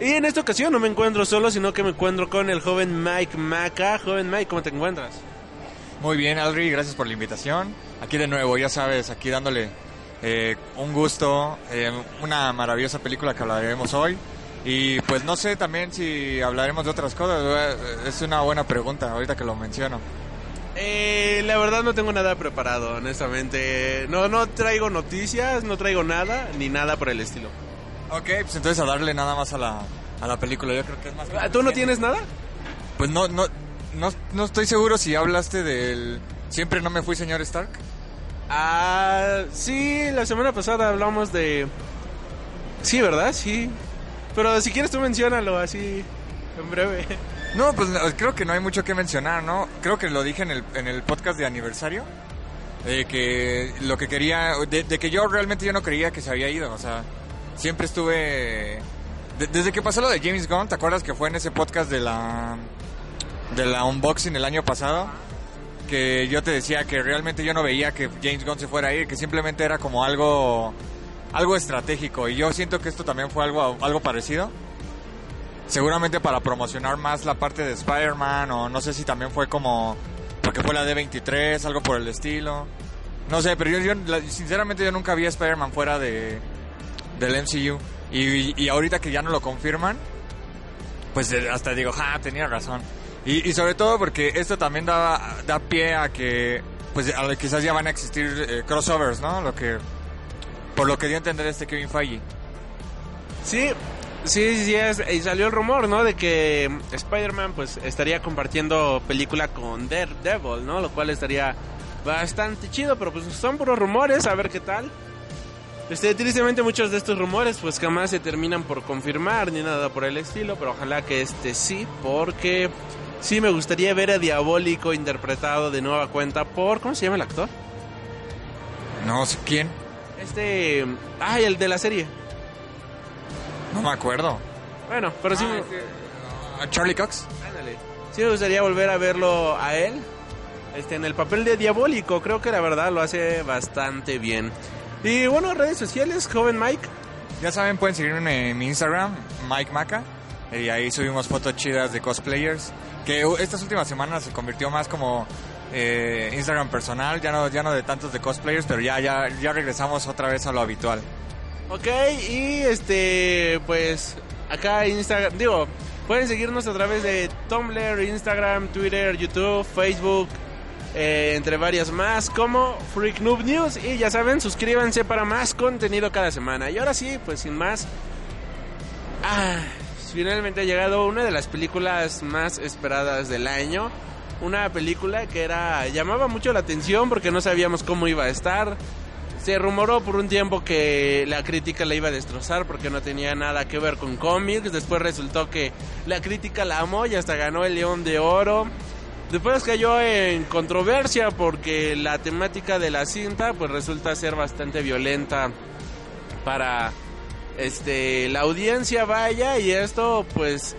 Y en esta ocasión no me encuentro solo, sino que me encuentro con el joven Mike Maca. Joven Mike, ¿cómo te encuentras? Muy bien, Aldri, gracias por la invitación. Aquí de nuevo, ya sabes, aquí dándole eh, un gusto, eh, una maravillosa película que hablaremos hoy. Y pues no sé también si hablaremos de otras cosas, es una buena pregunta ahorita que lo menciono. Eh, la verdad no tengo nada preparado, honestamente. No, no traigo noticias, no traigo nada, ni nada por el estilo. Ok, pues entonces a darle nada más a la, a la película, yo creo que es más... que Ah, ¿Tú no tienes nada? Pues no, no, no, no estoy seguro si hablaste del... Siempre no me fui señor Stark. Ah, sí, la semana pasada hablamos de... Sí, ¿verdad? Sí. Pero si quieres tú menciónalo así, en breve. No, pues creo que no hay mucho que mencionar, ¿no? Creo que lo dije en el, en el podcast de aniversario. De que lo que quería, de, que yo realmente yo no creía que se había ido, o sea, siempre estuve, de- desde que pasó lo de James Gunn, ¿te acuerdas que fue en ese podcast de la, de la unboxing el año pasado? Que yo te decía que realmente yo no veía que James Gunn se fuera a ir, que simplemente era como algo, algo estratégico, y yo siento que esto también fue algo, algo parecido seguramente para promocionar más la parte de Spider-Man o no sé si también fue como porque fue la D23, algo por el estilo. No sé, pero yo, sinceramente yo nunca vi a Spider-Man fuera de del MCU y, y ahorita que ya no lo confirman, pues eh, hasta digo, ah, tenía razón. Y, sobre todo porque esto también da, da pie a que pues a quizás ya van a existir eh, crossovers, ¿no? Lo que por lo que dio a entender este Kevin Feige. Sí, sí, sí, es- y salió el rumor, ¿no? De que Spider-Man pues estaría compartiendo película con Daredevil, ¿no? Lo cual estaría bastante chido, pero pues son puros rumores, a ver qué tal. Este, tristemente muchos de estos rumores pues jamás se terminan por confirmar ni nada por el estilo, pero ojalá que este sí, porque sí me gustaría ver a Diabólico interpretado de nueva cuenta por, ¿cómo se llama el actor? No sé quién. Este, ay, el de la serie. No me acuerdo. Bueno, pero sí, Ah, me- este, Charlie Cox. ándale. sí me gustaría volver a verlo a él, este, en el papel de Diabólico. Creo que la verdad lo hace bastante bien. Y bueno, redes sociales, joven Mike. Ya saben, pueden seguirme en mi Instagram, Mike Maca. Y ahí subimos fotos chidas de cosplayers. Que estas últimas semanas se convirtió más como eh, Instagram personal, ya no, ya no de tantos de cosplayers, pero ya, ya, ya regresamos otra vez a lo habitual. Ok, y este, pues acá Instagram, digo, pueden seguirnos a través de Tumblr, Instagram, Twitter, YouTube, Facebook, eh, entre varias más, como Freak Noob News. Y ya saben, suscríbanse para más contenido cada semana. Y ahora sí, pues sin más, ah, finalmente ha llegado una de las películas más esperadas del año. Una película que era llamaba mucho la atención porque no sabíamos cómo iba a estar. Se rumoró por un tiempo que la crítica la iba a destrozar porque no tenía nada que ver con cómics. Después resultó que la crítica la amó y hasta ganó el León de Oro. Después cayó en controversia porque la temática de la cinta pues resulta ser bastante violenta para este la audiencia vaya y esto pues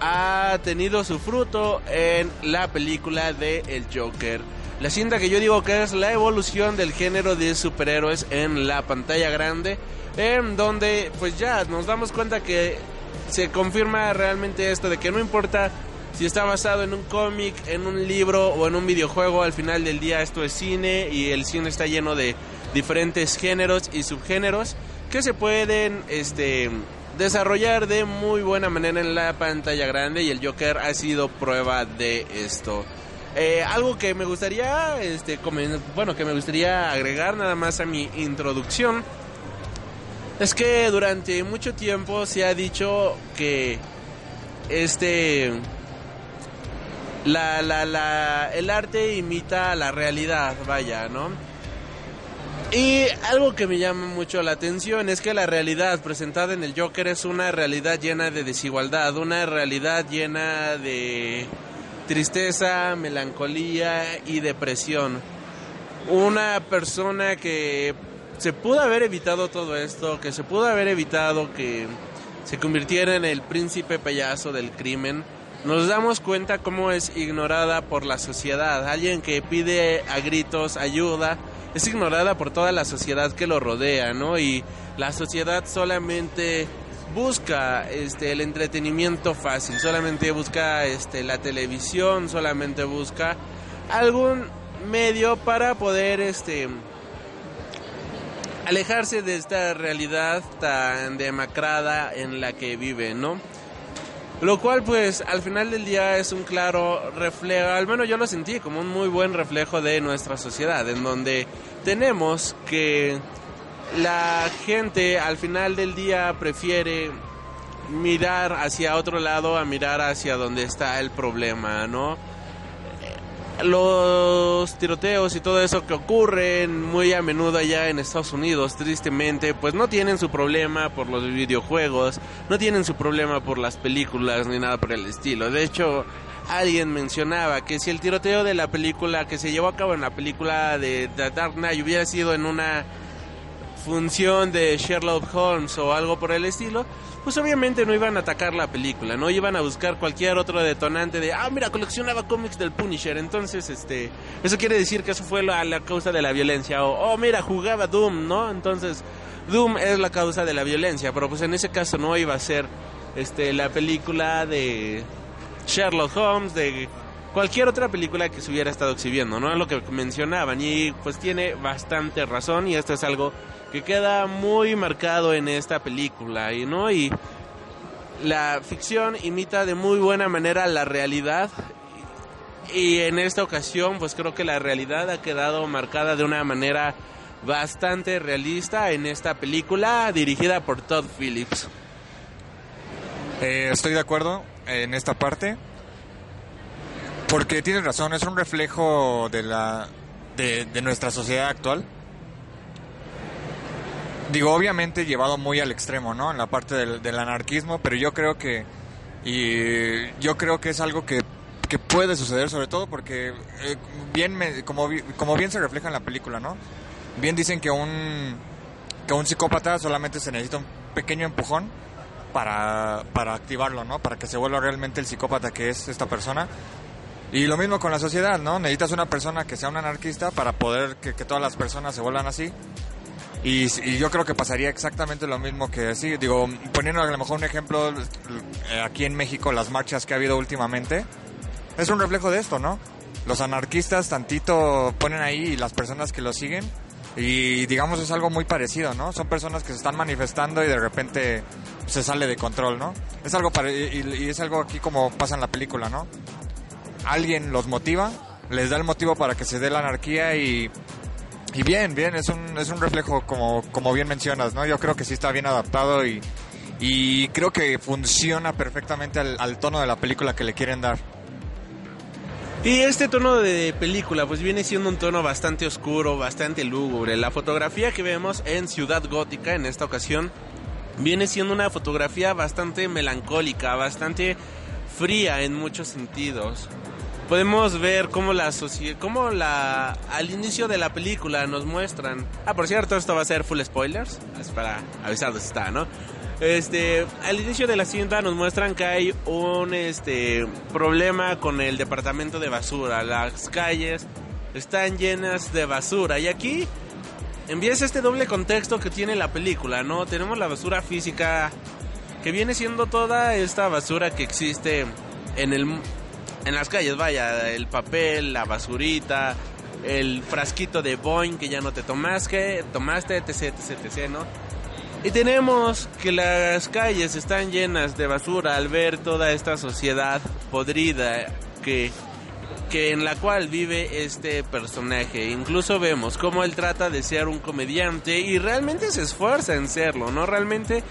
ha tenido su fruto en la película de El Joker. La cinta que yo digo que es la evolución del género de superhéroes en la pantalla grande, en donde pues ya nos damos cuenta que se confirma realmente esto de que no importa si está basado en un cómic, en un libro o en un videojuego, al final del día esto es cine y el cine está lleno de diferentes géneros y subgéneros que se pueden este desarrollar de muy buena manera en la pantalla grande y el Joker ha sido prueba de esto. Eh, algo que me gustaría, este, bueno, que me gustaría agregar nada más a mi introducción es que durante mucho tiempo se ha dicho que este la, la, la, el arte imita la realidad, vaya, ¿no? Y algo que me llama mucho la atención es que la realidad presentada en el Joker es una realidad llena de desigualdad, una realidad llena de tristeza, melancolía y depresión. Una persona que se pudo haber evitado todo esto, que se pudo haber evitado que se convirtiera en el príncipe payaso del crimen, nos damos cuenta cómo es ignorada por la sociedad. Alguien que pide a gritos ayuda es ignorada por toda la sociedad que lo rodea, ¿no? Y la sociedad solamente busca este el entretenimiento fácil, solamente busca este la televisión, solamente busca algún medio para poder este alejarse de esta realidad tan demacrada en la que vive, ¿no? Lo cual pues al final del día es un claro reflejo, al menos yo lo sentí como un muy buen reflejo de nuestra sociedad, en donde tenemos que la gente al final del día prefiere mirar hacia otro lado a mirar hacia donde está el problema, ¿no? Los tiroteos y todo eso que ocurren muy a menudo allá en Estados Unidos, tristemente, pues no tienen su problema por los videojuegos, no tienen su problema por las películas ni nada por el estilo. De hecho, alguien mencionaba que si el tiroteo de la película que se llevó a cabo en la película de The Dark Knight hubiera sido en una función de Sherlock Holmes o algo por el estilo, pues obviamente no iban a atacar la película, no iban a buscar cualquier otro detonante de, ah, mira, coleccionaba cómics del Punisher, entonces, este, eso quiere decir que eso fue la, la causa de la violencia, o, oh, mira, jugaba Doom, ¿no? Entonces, Doom es la causa de la violencia, pero pues en ese caso no iba a ser, este, la película de Sherlock Holmes, de cualquier otra película que se hubiera estado exhibiendo, ¿no? Lo que mencionaban y pues tiene bastante razón y esto es algo que queda muy marcado en esta película, y ¿no? Y la ficción imita de muy buena manera la realidad y en esta ocasión pues creo que la realidad ha quedado marcada de una manera bastante realista en esta película dirigida por Todd Phillips. Eh, estoy de acuerdo en esta parte. Porque tienes razón, es un reflejo de la de, de nuestra sociedad actual. Digo, obviamente llevado muy al extremo, ¿no? En la parte del, anarquismo, pero yo creo que, y yo creo que es algo que, que puede suceder, sobre todo porque, eh, bien, me- como, como bien se refleja en la película, ¿no? Bien dicen que un, que un psicópata solamente se necesita un pequeño empujón para, para activarlo, ¿no? Para que se vuelva realmente el psicópata que es esta persona. Y lo mismo con la sociedad, ¿no? Necesitas una persona que sea un anarquista para poder que todas las personas se vuelvan así. Y, y yo creo que pasaría exactamente lo mismo que así. Digo, poniendo a lo mejor un ejemplo, eh, aquí en México, las marchas que ha habido últimamente, es un reflejo de esto, ¿no? Los anarquistas tantito ponen ahí y las personas que lo siguen. Y digamos es algo muy parecido, ¿no? Son personas que se están manifestando y de repente se sale de control, ¿no? Es algo pare- y, y es algo aquí como pasa en la película, ¿no? Alguien los motiva, les da el motivo para que se dé la anarquía y, y bien, bien, es un, es un reflejo como, como bien mencionas, ¿no? Yo creo que sí está bien adaptado y, y creo que funciona perfectamente al, al tono de la película que le quieren dar. Y este tono de película pues viene siendo un tono bastante oscuro, bastante lúgubre. La fotografía que vemos en Ciudad Gótica en esta ocasión viene siendo una fotografía bastante melancólica, bastante fría en muchos sentidos. Podemos ver cómo la cómo la al inicio de la película nos muestran. Ah, por cierto, esto va a ser full spoilers, es para avisarles está, ¿no? Este, al inicio de la cinta nos muestran que hay un este problema con el departamento de basura. Las calles están llenas de basura y aquí empieza este doble contexto que tiene la película, ¿no? Tenemos la basura física que viene siendo toda esta basura que existe en el en las calles, vaya, el papel, la basurita, el frasquito de Boeing que ya no te tomaste, tomaste, etc, etc, etc, ¿no? Y tenemos que las calles están llenas de basura al ver toda esta sociedad podrida que, que en la cual vive este personaje. Incluso vemos cómo él trata de ser un comediante y realmente se esfuerza en serlo, ¿no? Realmente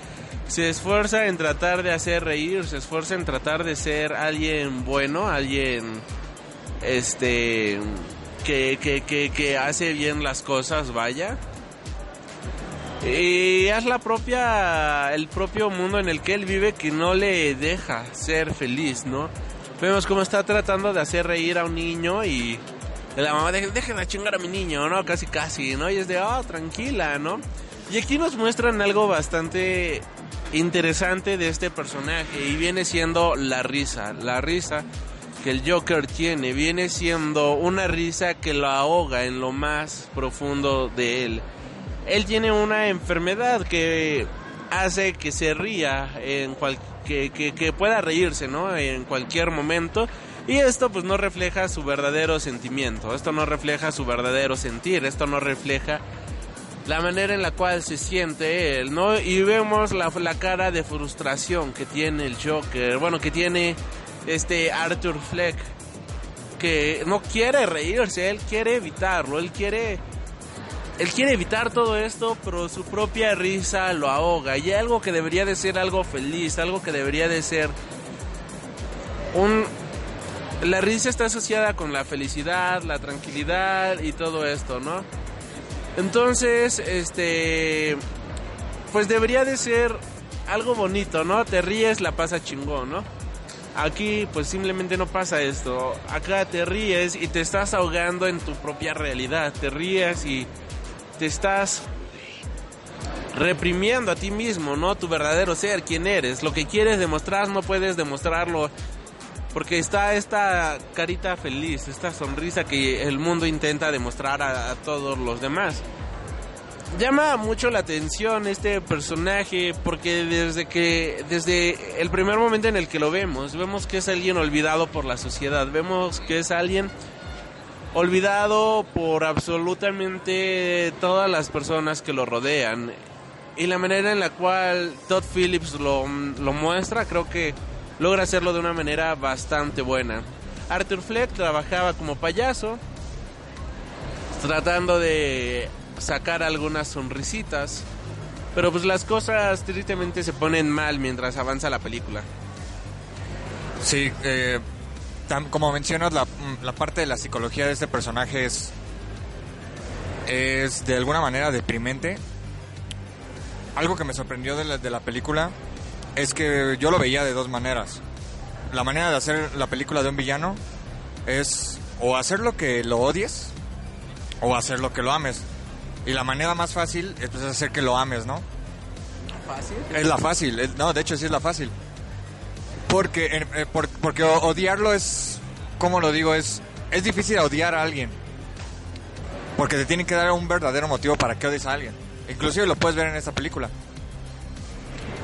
se esfuerza en tratar de hacer reír, se esfuerza en tratar de ser alguien bueno, alguien este que, que, que, que hace bien las cosas, vaya. Y es la propia, el propio mundo en el que él vive que no le deja ser feliz, ¿no? Vemos cómo está tratando de hacer reír a un niño y la mamá, "Deje- dejen de chingar a mi niño, ¿no? Casi, casi, ¿no? Y es de, oh, tranquila, ¿no? Y aquí nos muestran algo bastante interesante de este personaje y viene siendo la risa, la risa que el Joker tiene, viene siendo una risa que lo ahoga en lo más profundo de él. Él tiene una enfermedad que hace que se ría en que, que pueda reírse, ¿no? En cualquier momento. Y esto pues no refleja su verdadero sentimiento, esto no refleja su verdadero sentir, esto no refleja la manera en la cual se siente él, ¿no? Y vemos la, la cara de frustración que tiene el Joker, bueno, que tiene este Arthur Fleck, que no quiere reírse, él quiere evitarlo, él quiere... Él quiere evitar todo esto, pero su propia risa lo ahoga. Y algo que debería de ser algo feliz, algo que debería de ser un... La risa está asociada con la felicidad, la tranquilidad y todo esto, ¿no? Entonces, este, pues debería de ser algo bonito, ¿no? Te ríes, la pasa chingón, ¿no? Aquí pues simplemente no pasa esto. Acá te ríes y te estás ahogando en tu propia realidad. Te ríes y te estás reprimiendo a ti mismo, ¿no? Tu verdadero ser, quién eres. Lo que quieres demostrar no puedes demostrarlo porque está esta carita feliz, esta sonrisa que el mundo intenta demostrar a, todos los demás. Llama mucho la atención este personaje porque desde que desde el primer momento en el que lo vemos, vemos que es alguien olvidado por la sociedad, vemos que es alguien olvidado por absolutamente todas las personas que lo rodean. Y la manera en la cual Todd Phillips lo, lo muestra, creo que logra hacerlo de una manera bastante buena. Arthur Fleck trabajaba como payaso, tratando de sacar algunas sonrisitas, pero pues las cosas tristemente se ponen mal mientras avanza la película. Sí, eh, como mencionas, la, la parte de la psicología de este personaje es, es de alguna manera deprimente. algo que me sorprendió de la película es que yo lo veía de dos maneras. La manera de hacer la película de un villano es o hacer lo que lo odies o hacer lo que lo ames. Y la manera más fácil es pues, hacer que lo ames, ¿no? ¿Fácil? Es la fácil, es- no, de hecho sí es la fácil. Porque, eh, por- porque odiarlo es, ¿cómo lo digo? Es, es difícil odiar a alguien. Porque te tienen que dar un verdadero motivo para que odies a alguien. Inclusive lo puedes ver en esta película.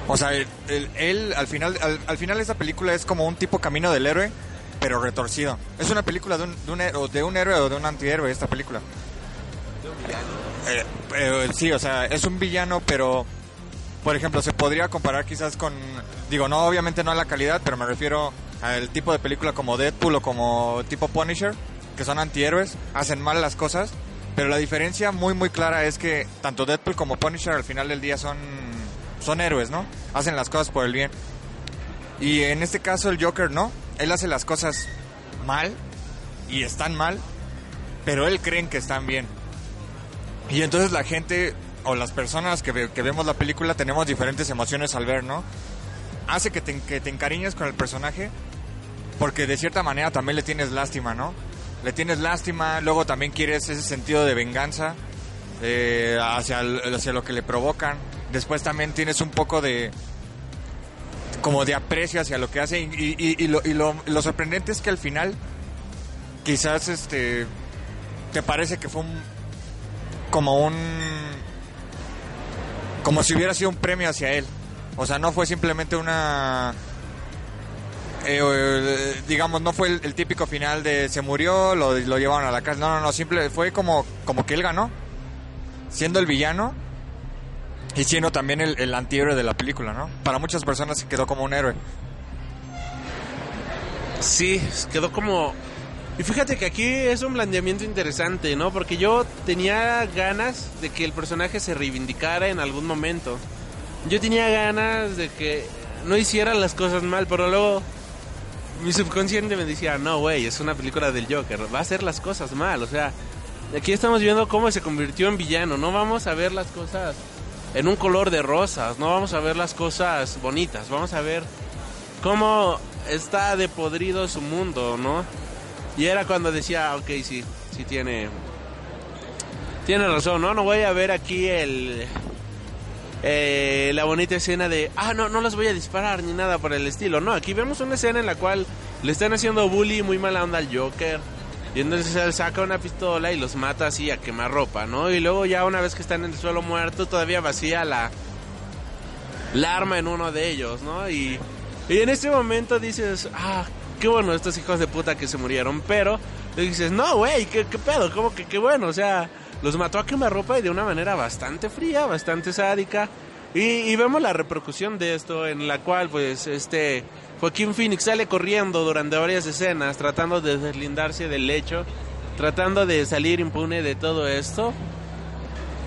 O sea, el- él al final, al, al final esta película es como un tipo camino del héroe, pero retorcido. Es una película de un, de un, de un héroe o de un antihéroe esta película. Eh, eh, sí, o sea, es un villano, pero por ejemplo, se podría comparar quizás con, digo, no, obviamente no a la calidad, pero me refiero al tipo de película como Deadpool o como tipo Punisher, que son antihéroes, hacen mal las cosas, pero la diferencia muy, muy clara es que tanto Deadpool como Punisher al final del día son, son héroes, ¿no? Hacen las cosas por el bien. Y en este caso el Joker no, él hace las cosas mal y están mal, pero él creen que están bien. Y entonces la gente o las personas que, ve- que vemos la película tenemos diferentes emociones al ver, ¿no? Hace que te, que te encariñes con el personaje porque de cierta manera también le tienes lástima, ¿no? Le tienes lástima, luego también quieres ese sentido de venganza eh, hacia, hacia lo que le provocan. Después también tienes un poco de como de aprecio hacia lo que hace. Y, lo, y lo- sorprendente es que al final quizás este te parece que fue un como un como si hubiera sido un premio hacia él. O sea no fue simplemente una eh, digamos no fue el, el típico final de se murió lo, lo llevaron a la casa no no no simple fue como como que él ganó siendo el villano y siendo también el, el antihéroe de la película no para muchas personas se quedó como un héroe Sí, quedó como... Y fíjate que aquí es un planteamiento interesante, ¿no? Porque yo tenía ganas de que el personaje se reivindicara en algún momento. Yo tenía ganas de que no hiciera las cosas mal, pero luego mi subconsciente me decía, no, güey, es una película del Joker, va a hacer las cosas mal, o sea, aquí estamos viendo cómo se convirtió en villano, no vamos a ver las cosas en un color de rosas, no vamos a ver las cosas bonitas, vamos a ver cómo está de podrido su mundo, ¿no? Y era cuando decía, ok, sí, sí tiene, tiene razón, ¿no? No voy a ver aquí el, eh, la bonita escena de, ah, no, no las voy a disparar ni nada por el estilo. No, aquí vemos una escena en la cual le están haciendo bully muy mala onda al Joker. Y entonces él saca una pistola y los mata así a quemar ropa, ¿no? Y luego ya una vez que están en el suelo muerto, todavía vacía la, arma en uno de ellos, ¿no? Y, y en este momento dices, ah, qué bueno estos hijos de puta que se murieron, pero dices, no, güey, ¿qué, pedo, ¿cómo que qué bueno? O sea, los mató a quemarropa y de una manera bastante fría, bastante sádica. Y, y vemos la repercusión de esto en la cual, pues, este Joaquín Phoenix sale corriendo durante varias escenas, tratando de deslindarse del hecho, tratando de salir impune de todo esto.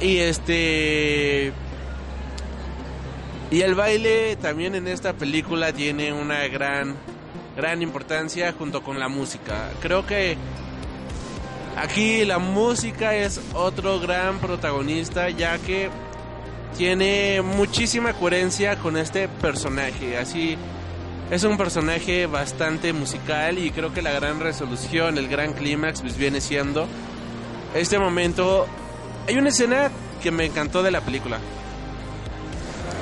Y este. Y el baile también en esta película tiene una gran, gran importancia junto con la música. Creo que aquí la música es otro gran protagonista ya que tiene muchísima coherencia con este personaje. Así es un personaje bastante musical y creo que la gran resolución, el gran clímax pues viene siendo este momento. Hay una escena que me encantó de la película.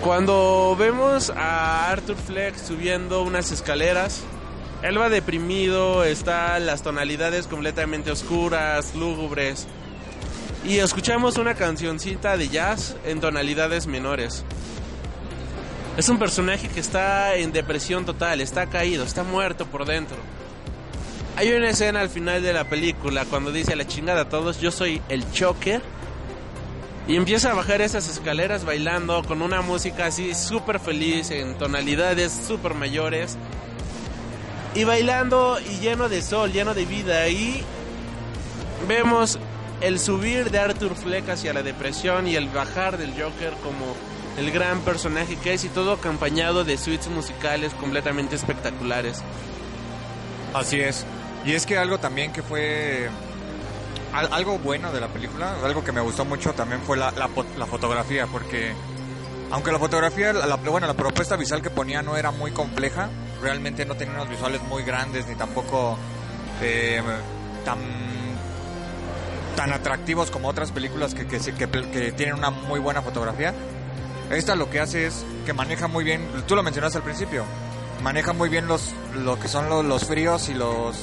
Cuando vemos a Arthur Fleck subiendo unas escaleras, él va deprimido, está las tonalidades completamente oscuras, lúgubres. Y escuchamos una cancioncita de jazz en tonalidades menores. Es un personaje que está en depresión total, está caído, está muerto por dentro. Hay una escena al final de la película cuando dice a la chingada a todos, yo soy el choker. Y empieza a bajar esas escaleras bailando con una música así súper feliz, en tonalidades súper mayores. Y bailando y lleno de sol, lleno de vida. Y vemos el subir de Arthur Fleck hacia la depresión y el bajar del Joker como el gran personaje que es y todo acompañado de suites musicales completamente espectaculares. Así es. Y es que algo también que fue algo bueno de la película, algo que me gustó mucho también fue la, fotografía, porque Aunque la fotografía, la- bueno, la propuesta visual que ponía no era muy compleja, realmente no tenía unos visuales muy grandes ni tampoco eh, tan tan atractivos como otras películas que, que, que- que tienen una muy buena fotografía. Esta lo que hace es que maneja muy bien, tú lo mencionaste al principio, maneja muy bien los lo que son los, los fríos y los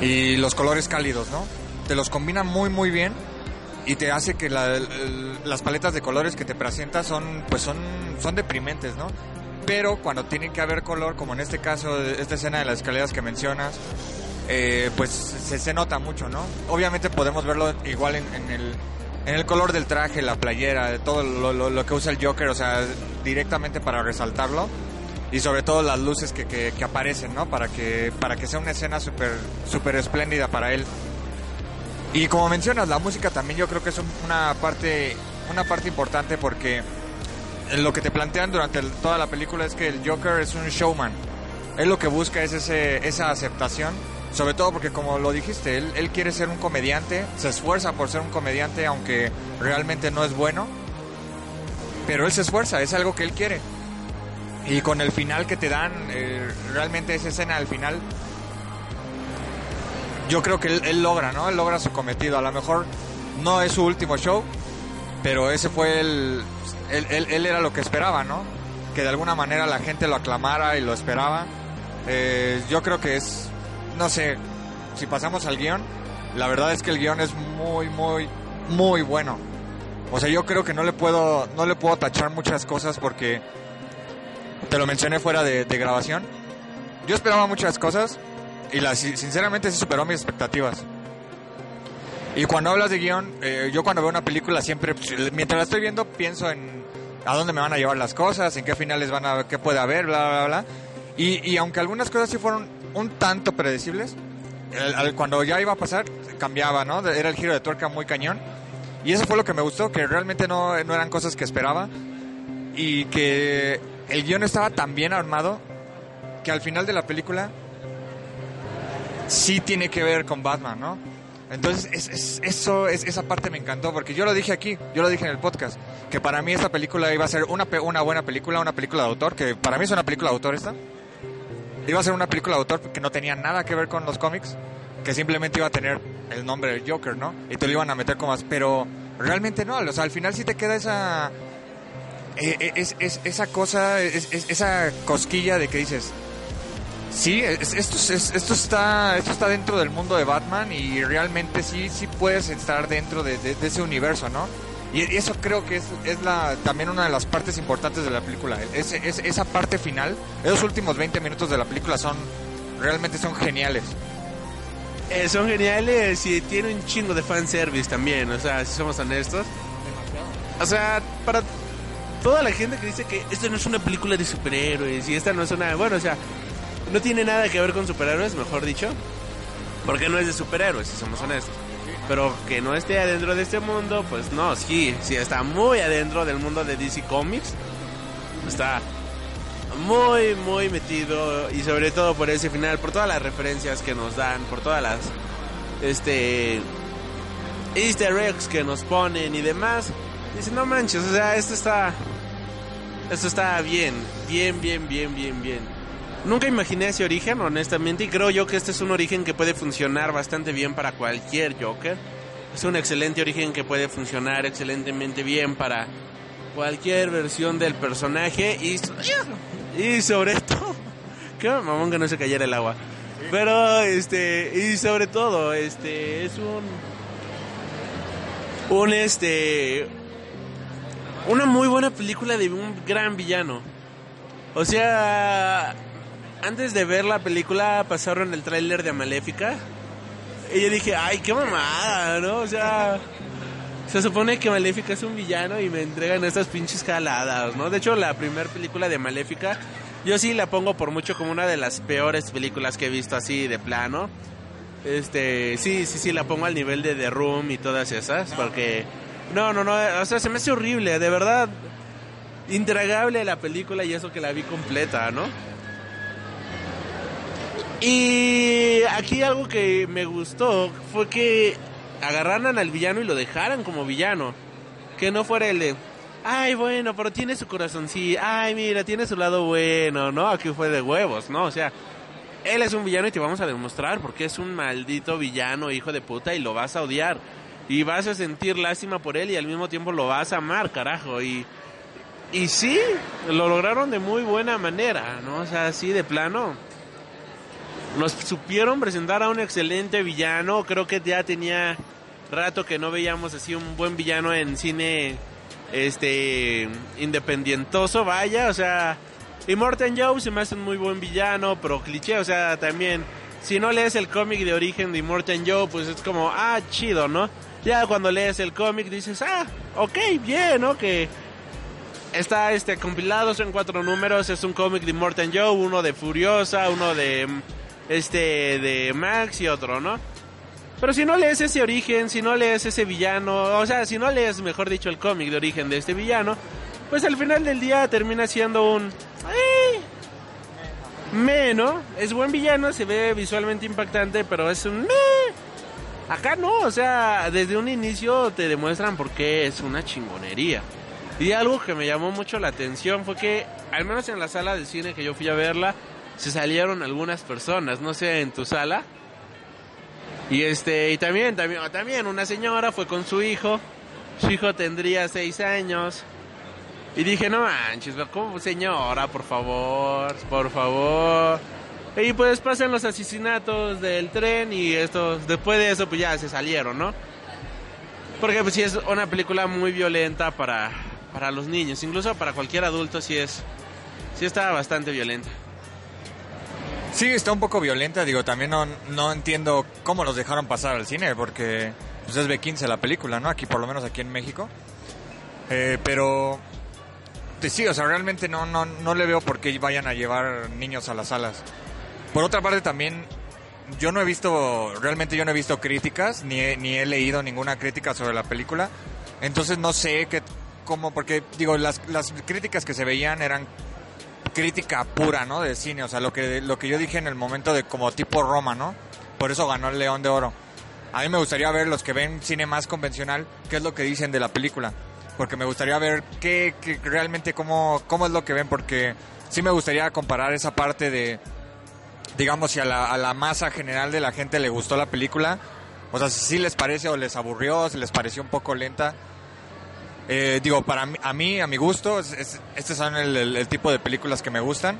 y los colores cálidos, ¿no? Te los combina muy muy bien y te hace que la- las paletas de colores que te presenta son pues son son deprimentes, ¿no? Pero cuando tienen que haber color, como en este caso esta escena de las escaleras que mencionas, eh, pues se, se nota mucho, ¿no? Obviamente podemos verlo igual en, en el en el color del traje, la playera, todo lo, lo- lo que usa el Joker, o sea, directamente para resaltarlo y sobre todo las luces que, que, que aparecen, ¿no? Para que para que sea una escena súper súper espléndida para él. Y como mencionas, la música también yo creo que es un- una parte una parte importante porque lo que te plantean durante toda la película es que el Joker es un showman. Él lo que busca es ese, esa aceptación, sobre todo porque como lo dijiste, él, él quiere ser un comediante, se esfuerza por ser un comediante aunque realmente no es bueno, pero él se esfuerza, es algo que él quiere. Y con el final que te dan, eh, realmente esa escena al final, yo creo que él, logra, ¿no? Él logra su cometido. A lo mejor no es su último show, pero ese fue el... Él, él- él era lo que esperaba, ¿no? Que de alguna manera la gente lo aclamara y lo esperaba. Eh, yo creo que es, no sé, si pasamos al guion, la verdad es que el guion es muy, muy, muy bueno. O sea, yo creo que no le puedo, no le puedo tachar muchas cosas porque te lo mencioné fuera de, grabación. Yo esperaba muchas cosas y la, sinceramente sí superó mis expectativas. Y cuando hablas de guion, eh, yo cuando veo una película siempre, pues, mientras la estoy viendo, pienso en a dónde me van a llevar las cosas, en qué finales van a, qué puede haber, bla, bla, bla. Y, y aunque algunas cosas sí fueron un tanto predecibles, cuando ya iba a pasar, cambiaba, ¿no? Era el giro de tuerca muy cañón. Y eso fue lo que me gustó, que realmente no, no eran cosas que esperaba. Y que el guion estaba tan bien armado que al final de la película sí tiene que ver con Batman, ¿no? Entonces, es, es- eso, es, esa parte me encantó, porque yo lo dije aquí, yo lo dije en el podcast, que para mí esta película iba a ser una, una buena película, una película de autor, que para mí es una película de autor esta. Iba a ser una película de autor que no tenía nada que ver con los cómics, que simplemente iba a tener el nombre del Joker, ¿no? Y te lo iban a meter como más, pero realmente no, o sea, al final sí te queda esa... eh, eh, es, es- esa cosa, es- es- esa cosquilla de que dices, Sí, es- esto, es- esto, está, esto está dentro del mundo de Batman y realmente sí, sí puedes estar dentro de, de- de ese universo, ¿no? Y eso creo que es, es la, también una de las partes importantes de la película. Ese- es- esa parte final, esos últimos 20 minutos de la película son realmente son geniales. Eh, son geniales y tiene un chingo de fanservice también, o sea, si somos honestos. O sea, para toda la gente que dice que esta no es una película de superhéroes y esta no es una... Bueno, o sea, no tiene nada que ver con superhéroes, mejor dicho. Porque no es de superhéroes, si somos honestos. Pero que no esté adentro de este mundo, pues no, sí, sí está muy adentro del mundo de DC Comics. Está muy, muy metido y sobre todo por ese final, por todas las referencias que nos dan, por todas las, este, easter eggs que nos ponen y demás. Dice, no manches, o sea, esto está, esto está bien, bien, bien, bien, bien, bien. Nunca imaginé ese origen, honestamente, y creo yo que este es un origen que puede funcionar bastante bien para cualquier Joker. Es un excelente origen que puede funcionar excelentemente bien para cualquier versión del personaje y, y sobre <laughs> todo, qué mamón que no se cayera el agua. Pero este y sobre todo, este es un un este una muy buena película de un gran villano. O sea, antes de ver la película pasaron el tráiler de Maléfica y yo dije, "Ay, qué mamada", ¿no? O sea, se supone que Maléfica es un villano y me entregan estas pinches jaladas, ¿no? De hecho, la primera película de Maléfica, yo sí la pongo por mucho como una de las peores películas que he visto así de plano. Este, sí, sí, sí, la pongo al nivel de The Room y todas esas, porque... No, no, no, o sea, se me hace horrible, de verdad. Intragable la película y eso que la vi completa, ¿no? Y aquí algo que me gustó fue que agarraran al villano y lo dejaran como villano. Que no fuera el de, ay, bueno, pero tiene su corazón, sí, ay, mira, tiene su lado bueno, ¿no? Aquí fue de huevos, ¿no? O sea, él es un villano y te vamos a demostrar porque es un maldito villano, hijo de puta, y lo vas a odiar. Y vas a sentir lástima por él y al mismo tiempo lo vas a amar, carajo. Y, y sí, lo lograron de muy buena manera, ¿no? O sea, así de plano. Nos supieron presentar a un excelente villano. Creo que ya tenía rato que no veíamos así un buen villano en cine este independientoso, vaya, o sea, y Morten Joe se me hace un muy buen villano, pero cliché, o sea, también si no lees el cómic de origen de Morten Joe, pues es como, ah, chido, ¿no? Ya cuando lees el cómic dices, ah, ok, bien, ¿no? Que está este compilado, son cuatro números, es un cómic de Morten Joe, uno de Furiosa, uno de este de Max y otro, ¿no? Pero si no lees ese origen, si no lees ese villano, o sea, si no lees, mejor dicho, el cómic de origen de este villano, pues al final del día termina siendo un... Eh, me. Es buen villano, se ve visualmente impactante, pero es un... Me. Acá no, o sea, desde un inicio te demuestran por qué es una chingonería. Y algo que me llamó mucho la atención fue que, al menos en la sala de cine que yo fui a verla, se salieron algunas personas, no sé, en tu sala. Y este, y también, también, también una señora fue con su hijo. Su hijo tendría seis años. Y dije, no manches, ¿cómo señora? Por favor, por favor. Y pues pasan los asesinatos del tren y estos, después de eso pues ya se salieron, ¿no? Porque pues sí es una película muy violenta para, para los niños, incluso para cualquier adulto sí es, sí está bastante violenta. Sí, está un poco violenta, digo, también no, no entiendo cómo los dejaron pasar al cine, porque pues es B15 la película, ¿no? Aquí, por lo menos aquí en México. Eh, pero, sí, o sea, realmente no, no, no le veo por qué vayan a llevar niños a las salas. Por otra parte, también, yo no he visto, realmente yo no he visto críticas, ni he, ni he leído ninguna crítica sobre la película. Entonces no sé qué, cómo, porque, digo, las, las críticas que se veían eran crítica pura, ¿no? De cine, o sea, lo que, lo que yo dije en el momento de como tipo Roma, ¿no? Por eso ganó el León de Oro. A mí me gustaría ver los que ven cine más convencional, qué es lo que dicen de la película. Porque me gustaría ver qué, realmente cómo, cómo es lo que ven, porque sí me gustaría comparar esa parte de, digamos, si a la, a la masa general de la gente le gustó la película, o sea, si sí les parece o les aburrió, si les pareció un poco lenta. Eh, digo, para mí, a mí, a mi gusto, es, es, este son el, tipo de películas que me gustan.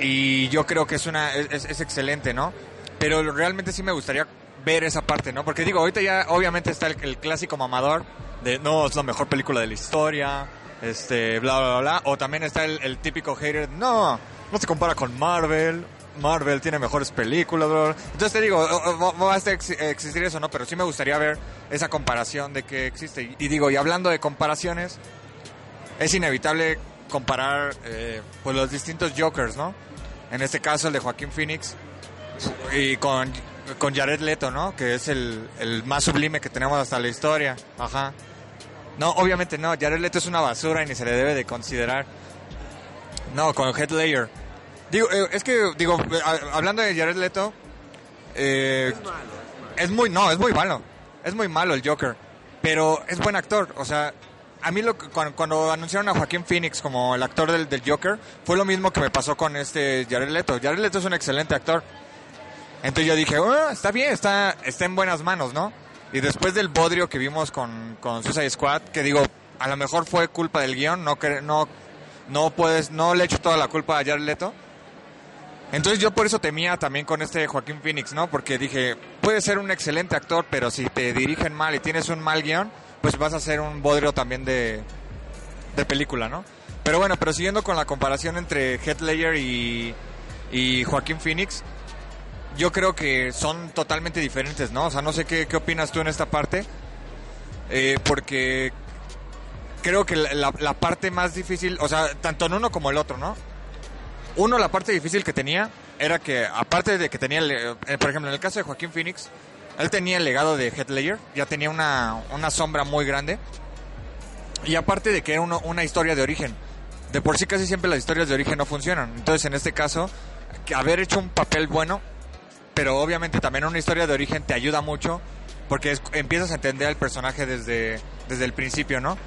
Y yo creo que es una es, excelente, ¿no? Pero realmente sí me gustaría ver esa parte, ¿no? Porque digo, ahorita ya obviamente está el, clásico mamador de no, es la mejor película de la historia, este, bla, bla, bla. O también está el, el típico hater, no, no se compara con Marvel, Marvel tiene mejores películas. Bla. Entonces te digo, va a existir eso, ¿no? Pero sí me gustaría ver esa comparación de que existe. Y digo, y hablando de comparaciones, es inevitable comparar eh, pues los distintos Jokers, ¿no? En este caso el de Joaquín Phoenix y con, con Jared Leto, ¿no? Que es el, el más sublime que tenemos hasta la historia. Ajá. No, obviamente no, Jared Leto es una basura y ni se le debe de considerar. No, con Head Layer. Digo, eh, es que, digo, hablando de Jared Leto, eh, es, malo, es muy, no, es muy malo. Es muy malo el Joker. Pero es buen actor. O sea, a mí lo, cuando, cuando anunciaron a Joaquín Phoenix como el actor del, del, Joker, fue lo mismo que me pasó con este Jared Leto. Jared Leto es un excelente actor. Entonces yo dije, oh, está bien, está, está en buenas manos, ¿no? Y después del bodrio que vimos con, con Suicide Squad, que digo, a lo mejor fue culpa del guion, no, no, no puedes, no le echo toda la culpa a Jared Leto. Entonces yo por eso temía también con este Joaquín Phoenix, ¿no? Porque dije, puede ser un excelente actor, pero si te dirigen mal y tienes un mal guion, pues vas a ser un bodrio también de, de película, ¿no? Pero bueno, pero siguiendo con la comparación entre Heath Ledger y, y Joaquín Phoenix, yo creo que son totalmente diferentes, ¿no? O sea, no sé qué, qué opinas tú en esta parte, eh, porque creo que la, la parte más difícil, o sea, tanto en uno como el otro, ¿no? Uno, la parte difícil que tenía era que, aparte de que tenía, eh, por ejemplo, en el caso de Joaquín Phoenix, él tenía el legado de Heath Ledger, ya tenía una, una sombra muy grande. Y aparte de que era una historia de origen. De por sí casi siempre las historias de origen no funcionan. Entonces, en este caso, haber hecho un papel bueno, pero obviamente también una historia de origen te ayuda mucho, porque empiezas a entender al personaje desde, desde el principio, ¿no?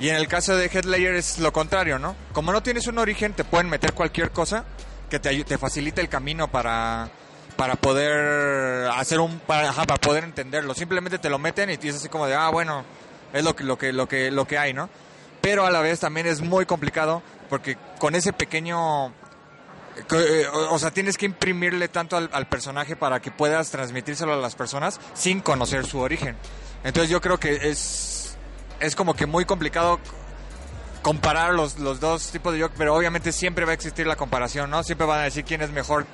Y en el caso de Heath Ledger es lo contrario, ¿no? Como no tienes un origen, te pueden meter cualquier cosa que te, te facilite el camino para, para poder hacer un, para, ajá, para poder entenderlo. Simplemente te lo meten y es así como de, ah, bueno, es lo que, lo que, lo que, lo que hay, ¿no? Pero a la vez también es muy complicado porque con ese pequeño que, eh, o sea, tienes que imprimirle tanto al, al personaje para que puedas transmitírselo a las personas sin conocer su origen. Entonces yo creo que es, es como que muy complicado comparar los, los dos tipos de Joker, pero obviamente siempre va a existir la comparación, ¿no? Siempre van a decir quién es mejor,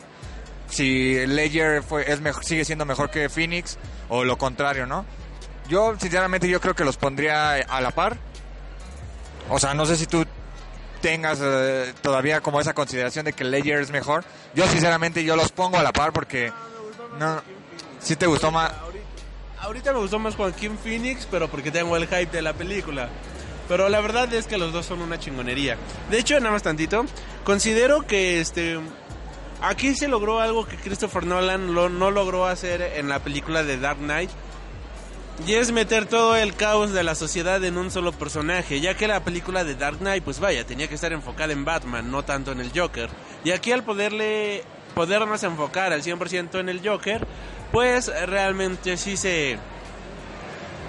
si Ledger fue, es sigue siendo mejor que Phoenix o lo contrario, ¿no? Yo, sinceramente, yo creo que los pondría a la par. O sea, no sé si tú tengas eh, todavía como esa consideración de que Ledger es mejor. Yo sinceramente yo los pongo a la par porque no si te gustó más Ahorita me gustó más Joaquín Phoenix, pero porque tengo el hype de la película. Pero la verdad es que los dos son una chingonería. De hecho, nada más tantito, considero que este aquí se logró algo que Christopher Nolan no logró hacer en la película de Dark Knight. Y es meter todo el caos de la sociedad en un solo personaje, ya que la película de Dark Knight, pues vaya, tenía que estar enfocada en Batman, no tanto en el Joker. Y aquí al poderle, podernos enfocar al 100% en el Joker, pues realmente sí se,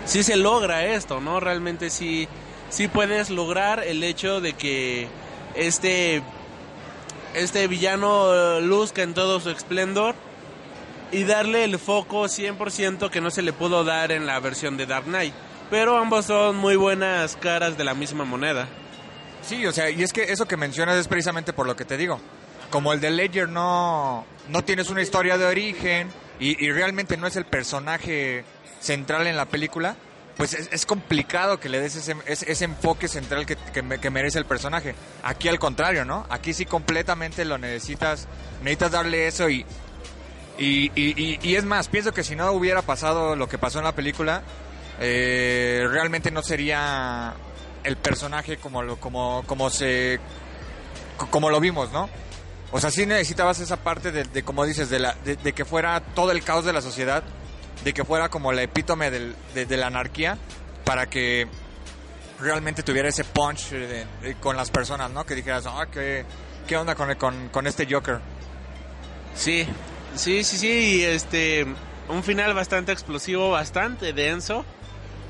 sí se logra esto, ¿no? Realmente sí, sí puedes lograr el hecho de que este, este villano eh, luzca en todo su esplendor y darle el foco 100% que no se le pudo dar en la versión de Dark Knight. Pero ambos son muy buenas caras de la misma moneda. Sí, o sea, y es que eso que mencionas es precisamente por lo que te digo. Como el de Ledger no, no tienes una historia de origen y, y realmente no es el personaje central en la película, pues es, complicado que le des ese, ese, enfoque central que, que me- que merece el personaje. Aquí al contrario, ¿no? Aquí sí completamente lo necesitas, necesitas darle eso y, y, es más, pienso que si no hubiera pasado lo que pasó en la película, eh, realmente no sería el personaje como como, como se, co- como lo vimos, ¿no? O sea, sí necesitabas esa parte de, de como dices, de, la, de, que fuera todo el caos de la sociedad, de que fuera como la epítome del- de, la anarquía, para que realmente tuviera ese punch de- de- con las personas, ¿no? Que dijeras, ah, ¿qué, onda con, con este Joker? Sí, sí, sí, sí. y Este, un final bastante explosivo, bastante denso,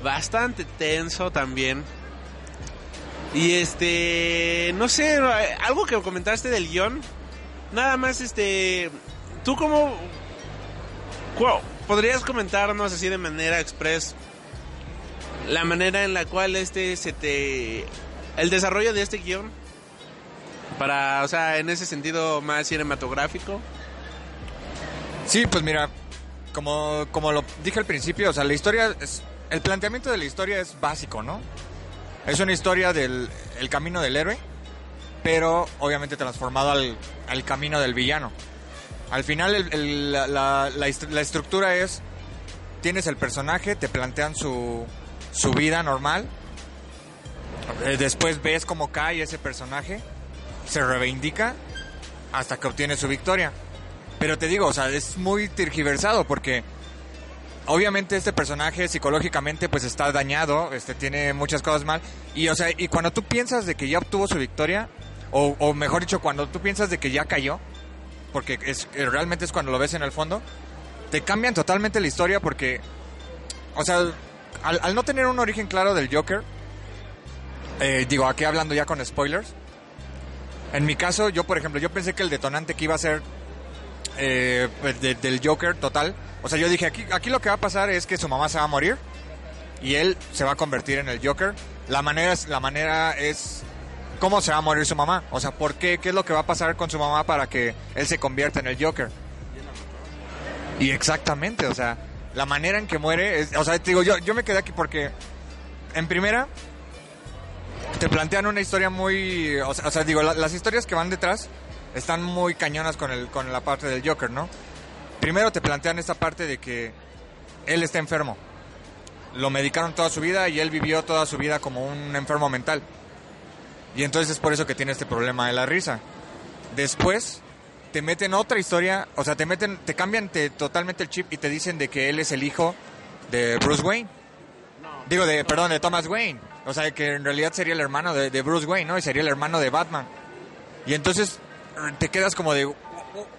bastante tenso también. Y este, no sé, algo que comentaste del guion. Nada más, este, tú como, podrías comentarnos así de manera express la manera en la cual este se te, el desarrollo de este guion para, o sea, en ese sentido más cinematográfico. Sí, pues mira, como, como lo dije al principio, o sea, la historia es, el planteamiento de la historia es básico, ¿no? Es una historia del el camino del héroe, pero obviamente transformado al, al camino del villano. Al final el- el- la, la- la la estructura es, tienes el personaje, te plantean su, su vida normal, eh, después ves cómo cae ese personaje, se reivindica hasta que obtiene su victoria. Pero te digo, o sea, es muy tergiversado porque obviamente este personaje psicológicamente pues está dañado, este tiene muchas cosas mal y o sea, y cuando tú piensas de que ya obtuvo su victoria o, o mejor dicho, cuando tú piensas de que ya cayó, porque es eh, realmente es cuando lo ves en el fondo, te cambian totalmente la historia porque o sea, al, no tener un origen claro del Joker, eh, digo, aquí hablando ya con spoilers, en mi caso, yo por ejemplo, yo pensé que el detonante que iba a ser eh, pues, de- del Joker total. O sea, yo dije, aquí, aquí lo que va a pasar es que su mamá se va a morir y él se va a convertir en el Joker. La manera la manera es cómo se va a morir su mamá. O sea, ¿por qué? ¿Qué es lo que va a pasar con su mamá para que él se convierta en el Joker? Y exactamente, o sea, la manera en que muere, es- o sea, te digo, yo, yo me quedé aquí porque, en primera, te plantean una historia muy, o sea, digo, la- las historias que van detrás están muy cañonas con, el, con la parte del Joker, ¿no? Primero te plantean esta parte de que él está enfermo. Lo medicaron toda su vida y él vivió toda su vida como un enfermo mental. Y entonces es por eso que tiene este problema de la risa. Después te meten otra historia, o sea, te meten, te cambian te- totalmente el chip y te dicen de que él es el hijo de Bruce Wayne. Digo, de, perdón, de Thomas Wayne. O sea, que en realidad sería el hermano de, Bruce Wayne, ¿no? Y sería el hermano de Batman. Y entonces te quedas como de,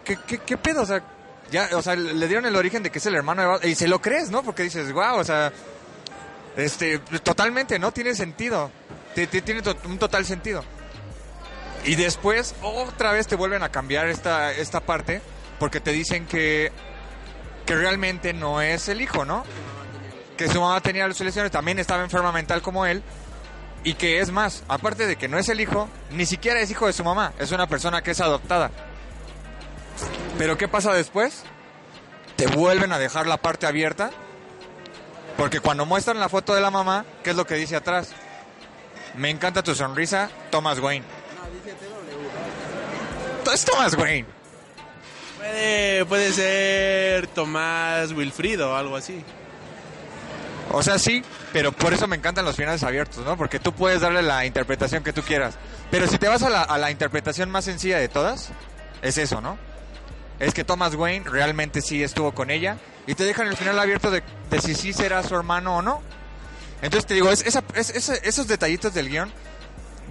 ¿qué, qué, qué pedo? O sea, ya, o sea, le dieron el origen de que es el hermano de Batman. Y se lo crees, ¿no? Porque dices, wow, o sea, este, totalmente, ¿no? Tiene sentido. Ti- ti- Tiene un total sentido. Y después, otra vez te vuelven a cambiar esta, esta parte, porque te dicen que, que realmente no es el hijo, ¿no? Que su mamá tenía lesiones, también estaba enferma mental como él, y que es más, aparte de que no es el hijo, ni siquiera es hijo de su mamá, es una persona que es adoptada. Pero ¿qué pasa después? Te vuelven a dejar la parte abierta, porque cuando muestran la foto de la mamá, ¿qué es lo que dice atrás? Me encanta tu sonrisa, Thomas Wayne. Es Thomas Wayne. Puede, puede ser Tomás Wilfrido o algo así. O sea, sí, pero por eso me encantan los finales abiertos, ¿no? Porque tú puedes darle la interpretación que tú quieras. Pero si te vas a la, a la interpretación más sencilla de todas, es eso, ¿no? Es que Thomas Wayne realmente sí estuvo con ella y te dejan el final abierto de, de si sí será su hermano o no. Entonces te digo, es, esa- es- esos detallitos del guion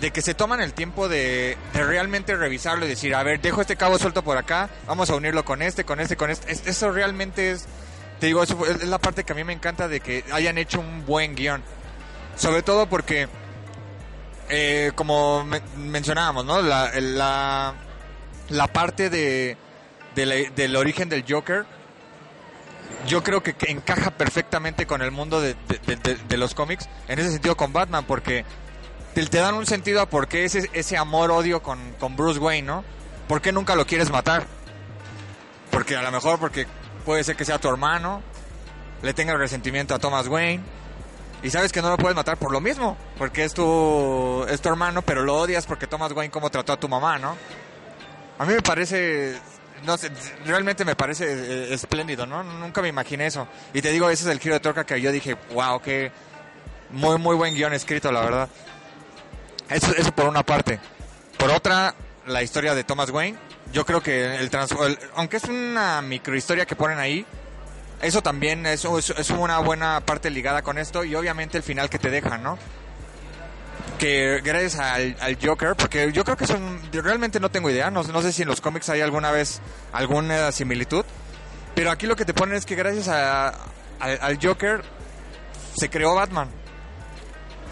de que se toman el tiempo de, realmente revisarlo y decir, a ver, dejo este cabo suelto por acá, vamos a unirlo con este, con este, con este. Es- eso realmente es, te digo, es la parte que a mí me encanta de que hayan hecho un buen guion. Sobre todo porque, eh, como me- mencionábamos, ¿no? La, parte de la- del origen del Joker, yo creo que, encaja perfectamente con el mundo de, los cómics, en ese sentido con Batman, porque te, dan un sentido a por qué ese, ese amor-odio con, con Bruce Wayne, ¿no? ¿Por qué nunca lo quieres matar? Porque a lo mejor porque puede ser que sea tu hermano, le tenga resentimiento a Thomas Wayne, y sabes que no lo puedes matar por lo mismo, porque es tu, es tu hermano, pero lo odias porque Thomas Wayne como trató a tu mamá, ¿no? A mí me parece, no sé, realmente me parece eh, espléndido, ¿no? Nunca me imaginé eso. Y te digo, ese es el giro de troca que yo dije, wow, qué muy, muy buen guion escrito, la verdad. Eso, eso por una parte. Por otra, la historia de Thomas Wayne. Yo creo que el, trans- aunque es una microhistoria que ponen ahí, eso también es, es, es una buena parte ligada con esto y obviamente el final que te dejan, ¿no? Que gracias al, al Joker, porque yo creo que son, realmente no tengo idea, no, no sé si en los cómics hay alguna vez alguna similitud, pero aquí lo que te ponen es que gracias a, al- Joker se creó Batman.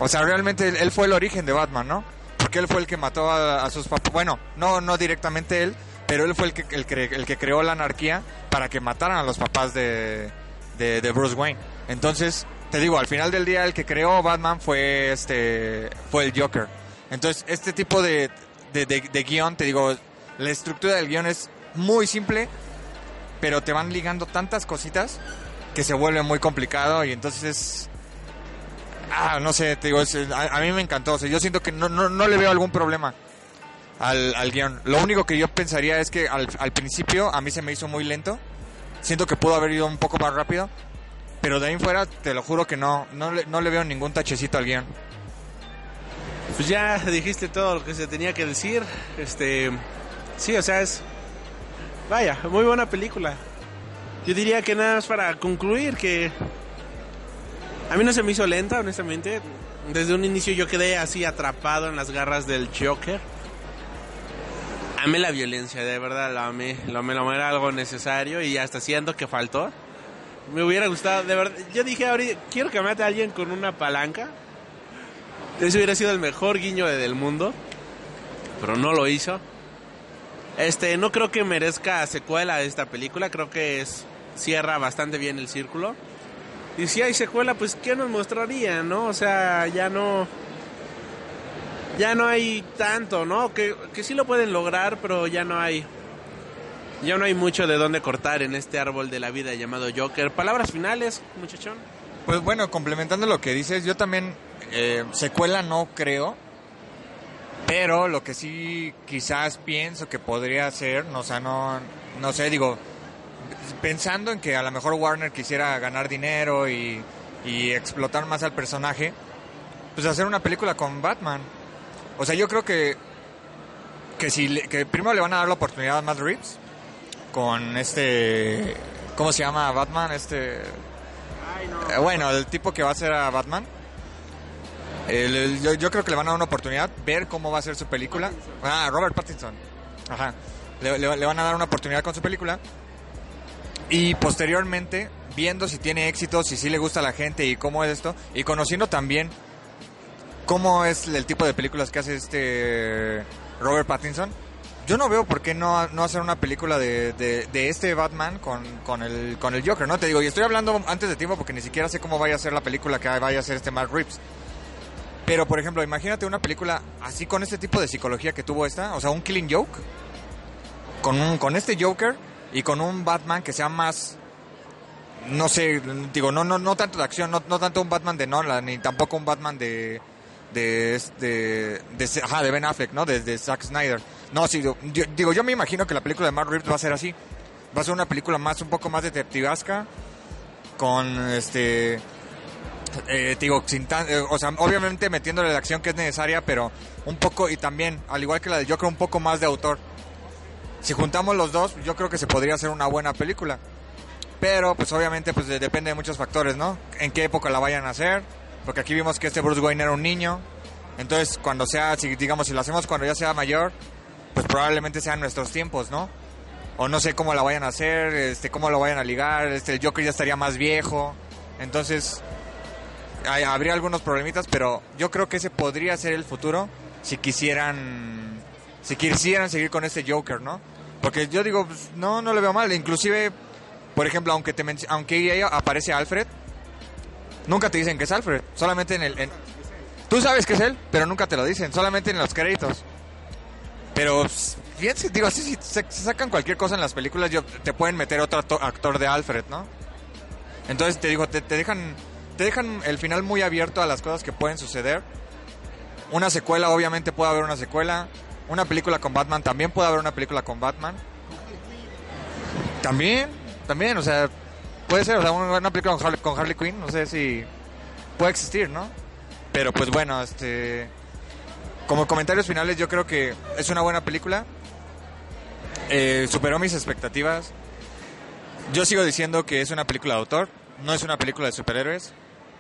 O sea, realmente él, fue el origen de Batman, ¿no? Porque él fue el que mató a, sus papás. Bueno, no, no directamente él, pero él fue el que, el, que, creó la anarquía para que mataran a los papás de, de Bruce Wayne. Entonces, te digo, al final del día el que creó Batman fue este fue el Joker. Entonces, este tipo de, de, de- de guion, te digo, la estructura del guion es muy simple, pero te van ligando tantas cositas que se vuelve muy complicado y entonces es... Ah, no sé, te digo, es- a, a mí me encantó. O sea, yo siento que no, no, no le veo algún problema al, al guion. Lo único que yo pensaría es que al, al principio a mí se me hizo muy lento. Siento que pudo haber ido un poco más rápido. Pero de ahí fuera, te lo juro que no, no le, no le veo ningún tachecito al guion. Pues ya dijiste todo lo que se tenía que decir. Este, sí, o sea, es vaya, muy buena película. Yo diría que nada más para concluir que a mí no se me hizo lenta, honestamente. Desde un inicio yo quedé así atrapado en las garras del Joker. Amé la violencia, de verdad, la amé. Lo amé, lo amé, era algo necesario y hasta siento que faltó. Me hubiera gustado, de verdad. Yo dije ahorita, quiero que mate a alguien con una palanca. Ese hubiera sido el mejor guiño de- del mundo. Pero no lo hizo. Este, no creo que merezca secuela de esta película. Creo que es, cierra bastante bien el círculo. Y si hay secuela, pues ¿qué nos mostraría, no? O sea, ya no... Ya no hay tanto, ¿no? Que, que sí lo pueden lograr, pero ya no hay... Ya no hay mucho de dónde cortar en este árbol de la vida llamado Joker. Palabras finales, muchachón. Pues bueno, complementando lo que dices, yo también eh, secuela no creo, pero lo que sí quizás pienso que podría ser, no, o sea, no, sé, digo, pensando en que a lo mejor Warner quisiera ganar dinero y, explotar más al personaje, pues hacer una película con Batman. O sea, yo creo que que si que primero le van a dar la oportunidad a Matt Reeves con este ¿cómo se llama Batman? Este eh, bueno, el tipo que va a ser a Batman. El- el- yo, yo creo que le van a dar una oportunidad, ver cómo va a ser su película. Ah, Robert Pattinson. Ajá. Le, le- le van a dar una oportunidad con su película. Y posteriormente, viendo si tiene éxito, si sí le gusta a la gente y cómo es esto. Y conociendo también cómo es el tipo de películas que hace este Robert Pattinson. Yo no veo por qué no, no hacer una película de, de, este Batman con, con, el, con el Joker, ¿no? Te digo, y estoy hablando antes de tiempo porque ni siquiera sé cómo vaya a ser la película que vaya a hacer este Mark Reeves. Pero, por ejemplo, imagínate una película así con este tipo de psicología que tuvo esta, o sea, un Killing Joke, con, un, con este Joker y con un Batman que sea más, no sé, digo, no, no, no tanto de acción, no, no tanto un Batman de Nolan, ni tampoco un Batman de, de, de, ajá, de Ben Affleck, ¿no? De, de Zack Snyder. No, sí, digo, digo, yo me imagino que la película de Mark Reeves va a ser así. Va a ser una película más, un poco más detectivesca, con este eh, digo, sin tan- eh, o sea, obviamente metiéndole la acción que es necesaria, pero un poco, y también, al igual que la de Joker, un poco más de autor. Si juntamos los dos, yo creo que se podría hacer una buena película. Pero, pues obviamente, pues de- depende de muchos factores, ¿no? En qué época la vayan a hacer, porque aquí vimos que este Bruce Wayne era un niño. Entonces, cuando sea, si, digamos, si lo hacemos cuando ya sea mayor, pues probablemente sean nuestros tiempos, ¿no? O no sé cómo la vayan a hacer, este, cómo lo vayan a ligar, este, el Joker ya estaría más viejo. Entonces, hay- habría algunos problemitas, pero yo creo que ese podría ser el futuro si quisieran si quisieran seguir con este Joker, ¿no? Porque yo digo, pues, no no le veo mal, inclusive por ejemplo, aunque te aunque aparece Alfred, nunca te dicen que es Alfred, solamente en el en- Tú sabes que es él, pero nunca te lo dicen, solamente en los créditos. Pero pues, fíjense, digo, si se sacan cualquier cosa en las películas, yo, te pueden meter otro acto- actor de Alfred, ¿no? Entonces te digo, te, te dejan te dejan el final muy abierto a las cosas que pueden suceder. Una secuela, obviamente puede haber una secuela. Una película con Batman, también puede haber una película con Batman. También, también, o sea, puede ser, o sea, una película con Harley, con Harley Quinn, no sé si puede existir, ¿no? Pero pues bueno, este como comentarios finales yo creo que es una buena película. Eh, superó mis expectativas. Yo sigo diciendo que es una película de autor, no es una película de superhéroes.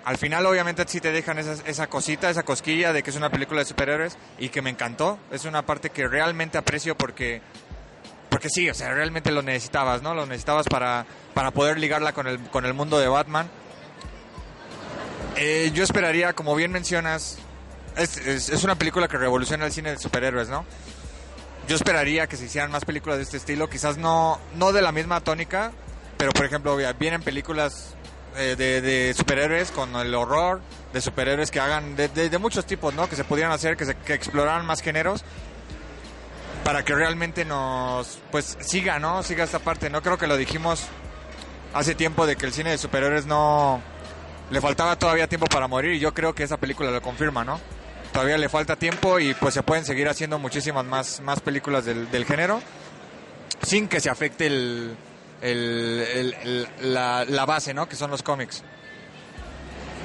Al final obviamente sí te dejan esa, esa cosita, esa cosquilla de que es una película de superhéroes y que me encantó. Es una parte que realmente aprecio porque porque sí, o sea, realmente lo necesitabas, ¿no? Lo necesitabas para, para poder ligarla con el, con el mundo de Batman. Eh, yo esperaría, como bien mencionas, es, es, una película que revoluciona el cine de superhéroes, ¿no? Yo esperaría que se hicieran más películas de este estilo, quizás no, no de la misma tónica, pero por ejemplo, vienen películas eh, de, superhéroes con el horror, de superhéroes que hagan, de, de- de muchos tipos, ¿no? Que se pudieran hacer, que, se, que exploraran más géneros, para que realmente nos, pues siga, ¿no? Siga esta parte, ¿no? Creo que lo dijimos hace tiempo de que el cine de superhéroes no, le faltaba todavía tiempo para morir y yo creo que esa película lo confirma, ¿no? Todavía le falta tiempo y pues se pueden seguir haciendo muchísimas más, más películas del, del género sin que se afecte el, el- la, la base, ¿no? Que son los cómics.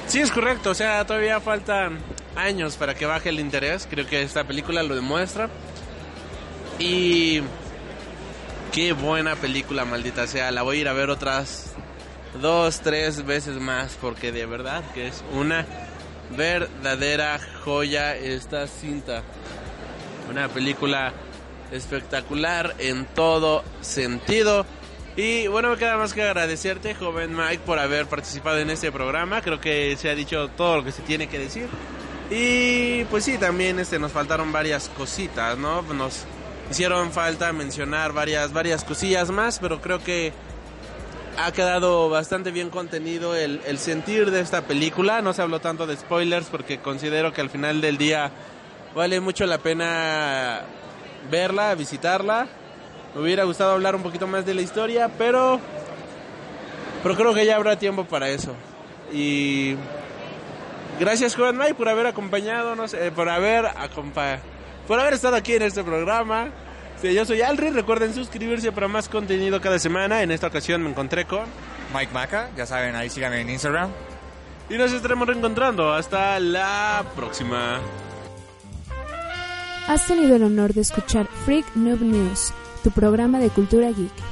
Sí, es correcto. O sea, todavía faltan años para que baje el interés. Creo que esta película lo demuestra. Y qué buena película, maldita sea. La voy a ir a ver otras dos, tres veces más porque de verdad que es una verdadera joya esta cinta. Una película espectacular en todo sentido. Y bueno, me queda más que agradecerte, joven Mike, por haber participado en este programa. Creo que se ha dicho todo lo que se tiene que decir. Y pues sí, también este, nos faltaron varias cositas, ¿no? Nos hicieron falta mencionar varias, varias cosillas más, pero creo que ha quedado bastante bien contenido el, el sentir de esta película. No se habló tanto de spoilers porque considero que al final del día vale mucho la pena verla, visitarla. Me hubiera gustado hablar un poquito más de la historia, pero, pero creo que ya habrá tiempo para eso. Y gracias, Joven Mike, por haber acompañado, por haber acompa por haber estado aquí en este programa. Sí, yo soy Alri, recuerden suscribirse para más contenido cada semana. En esta ocasión me encontré con Mike Maca, ya saben, ahí síganme en Instagram. y nos estaremos reencontrando. Hasta la próxima. Has tenido el honor de escuchar Freak Noob News, tu programa de cultura geek.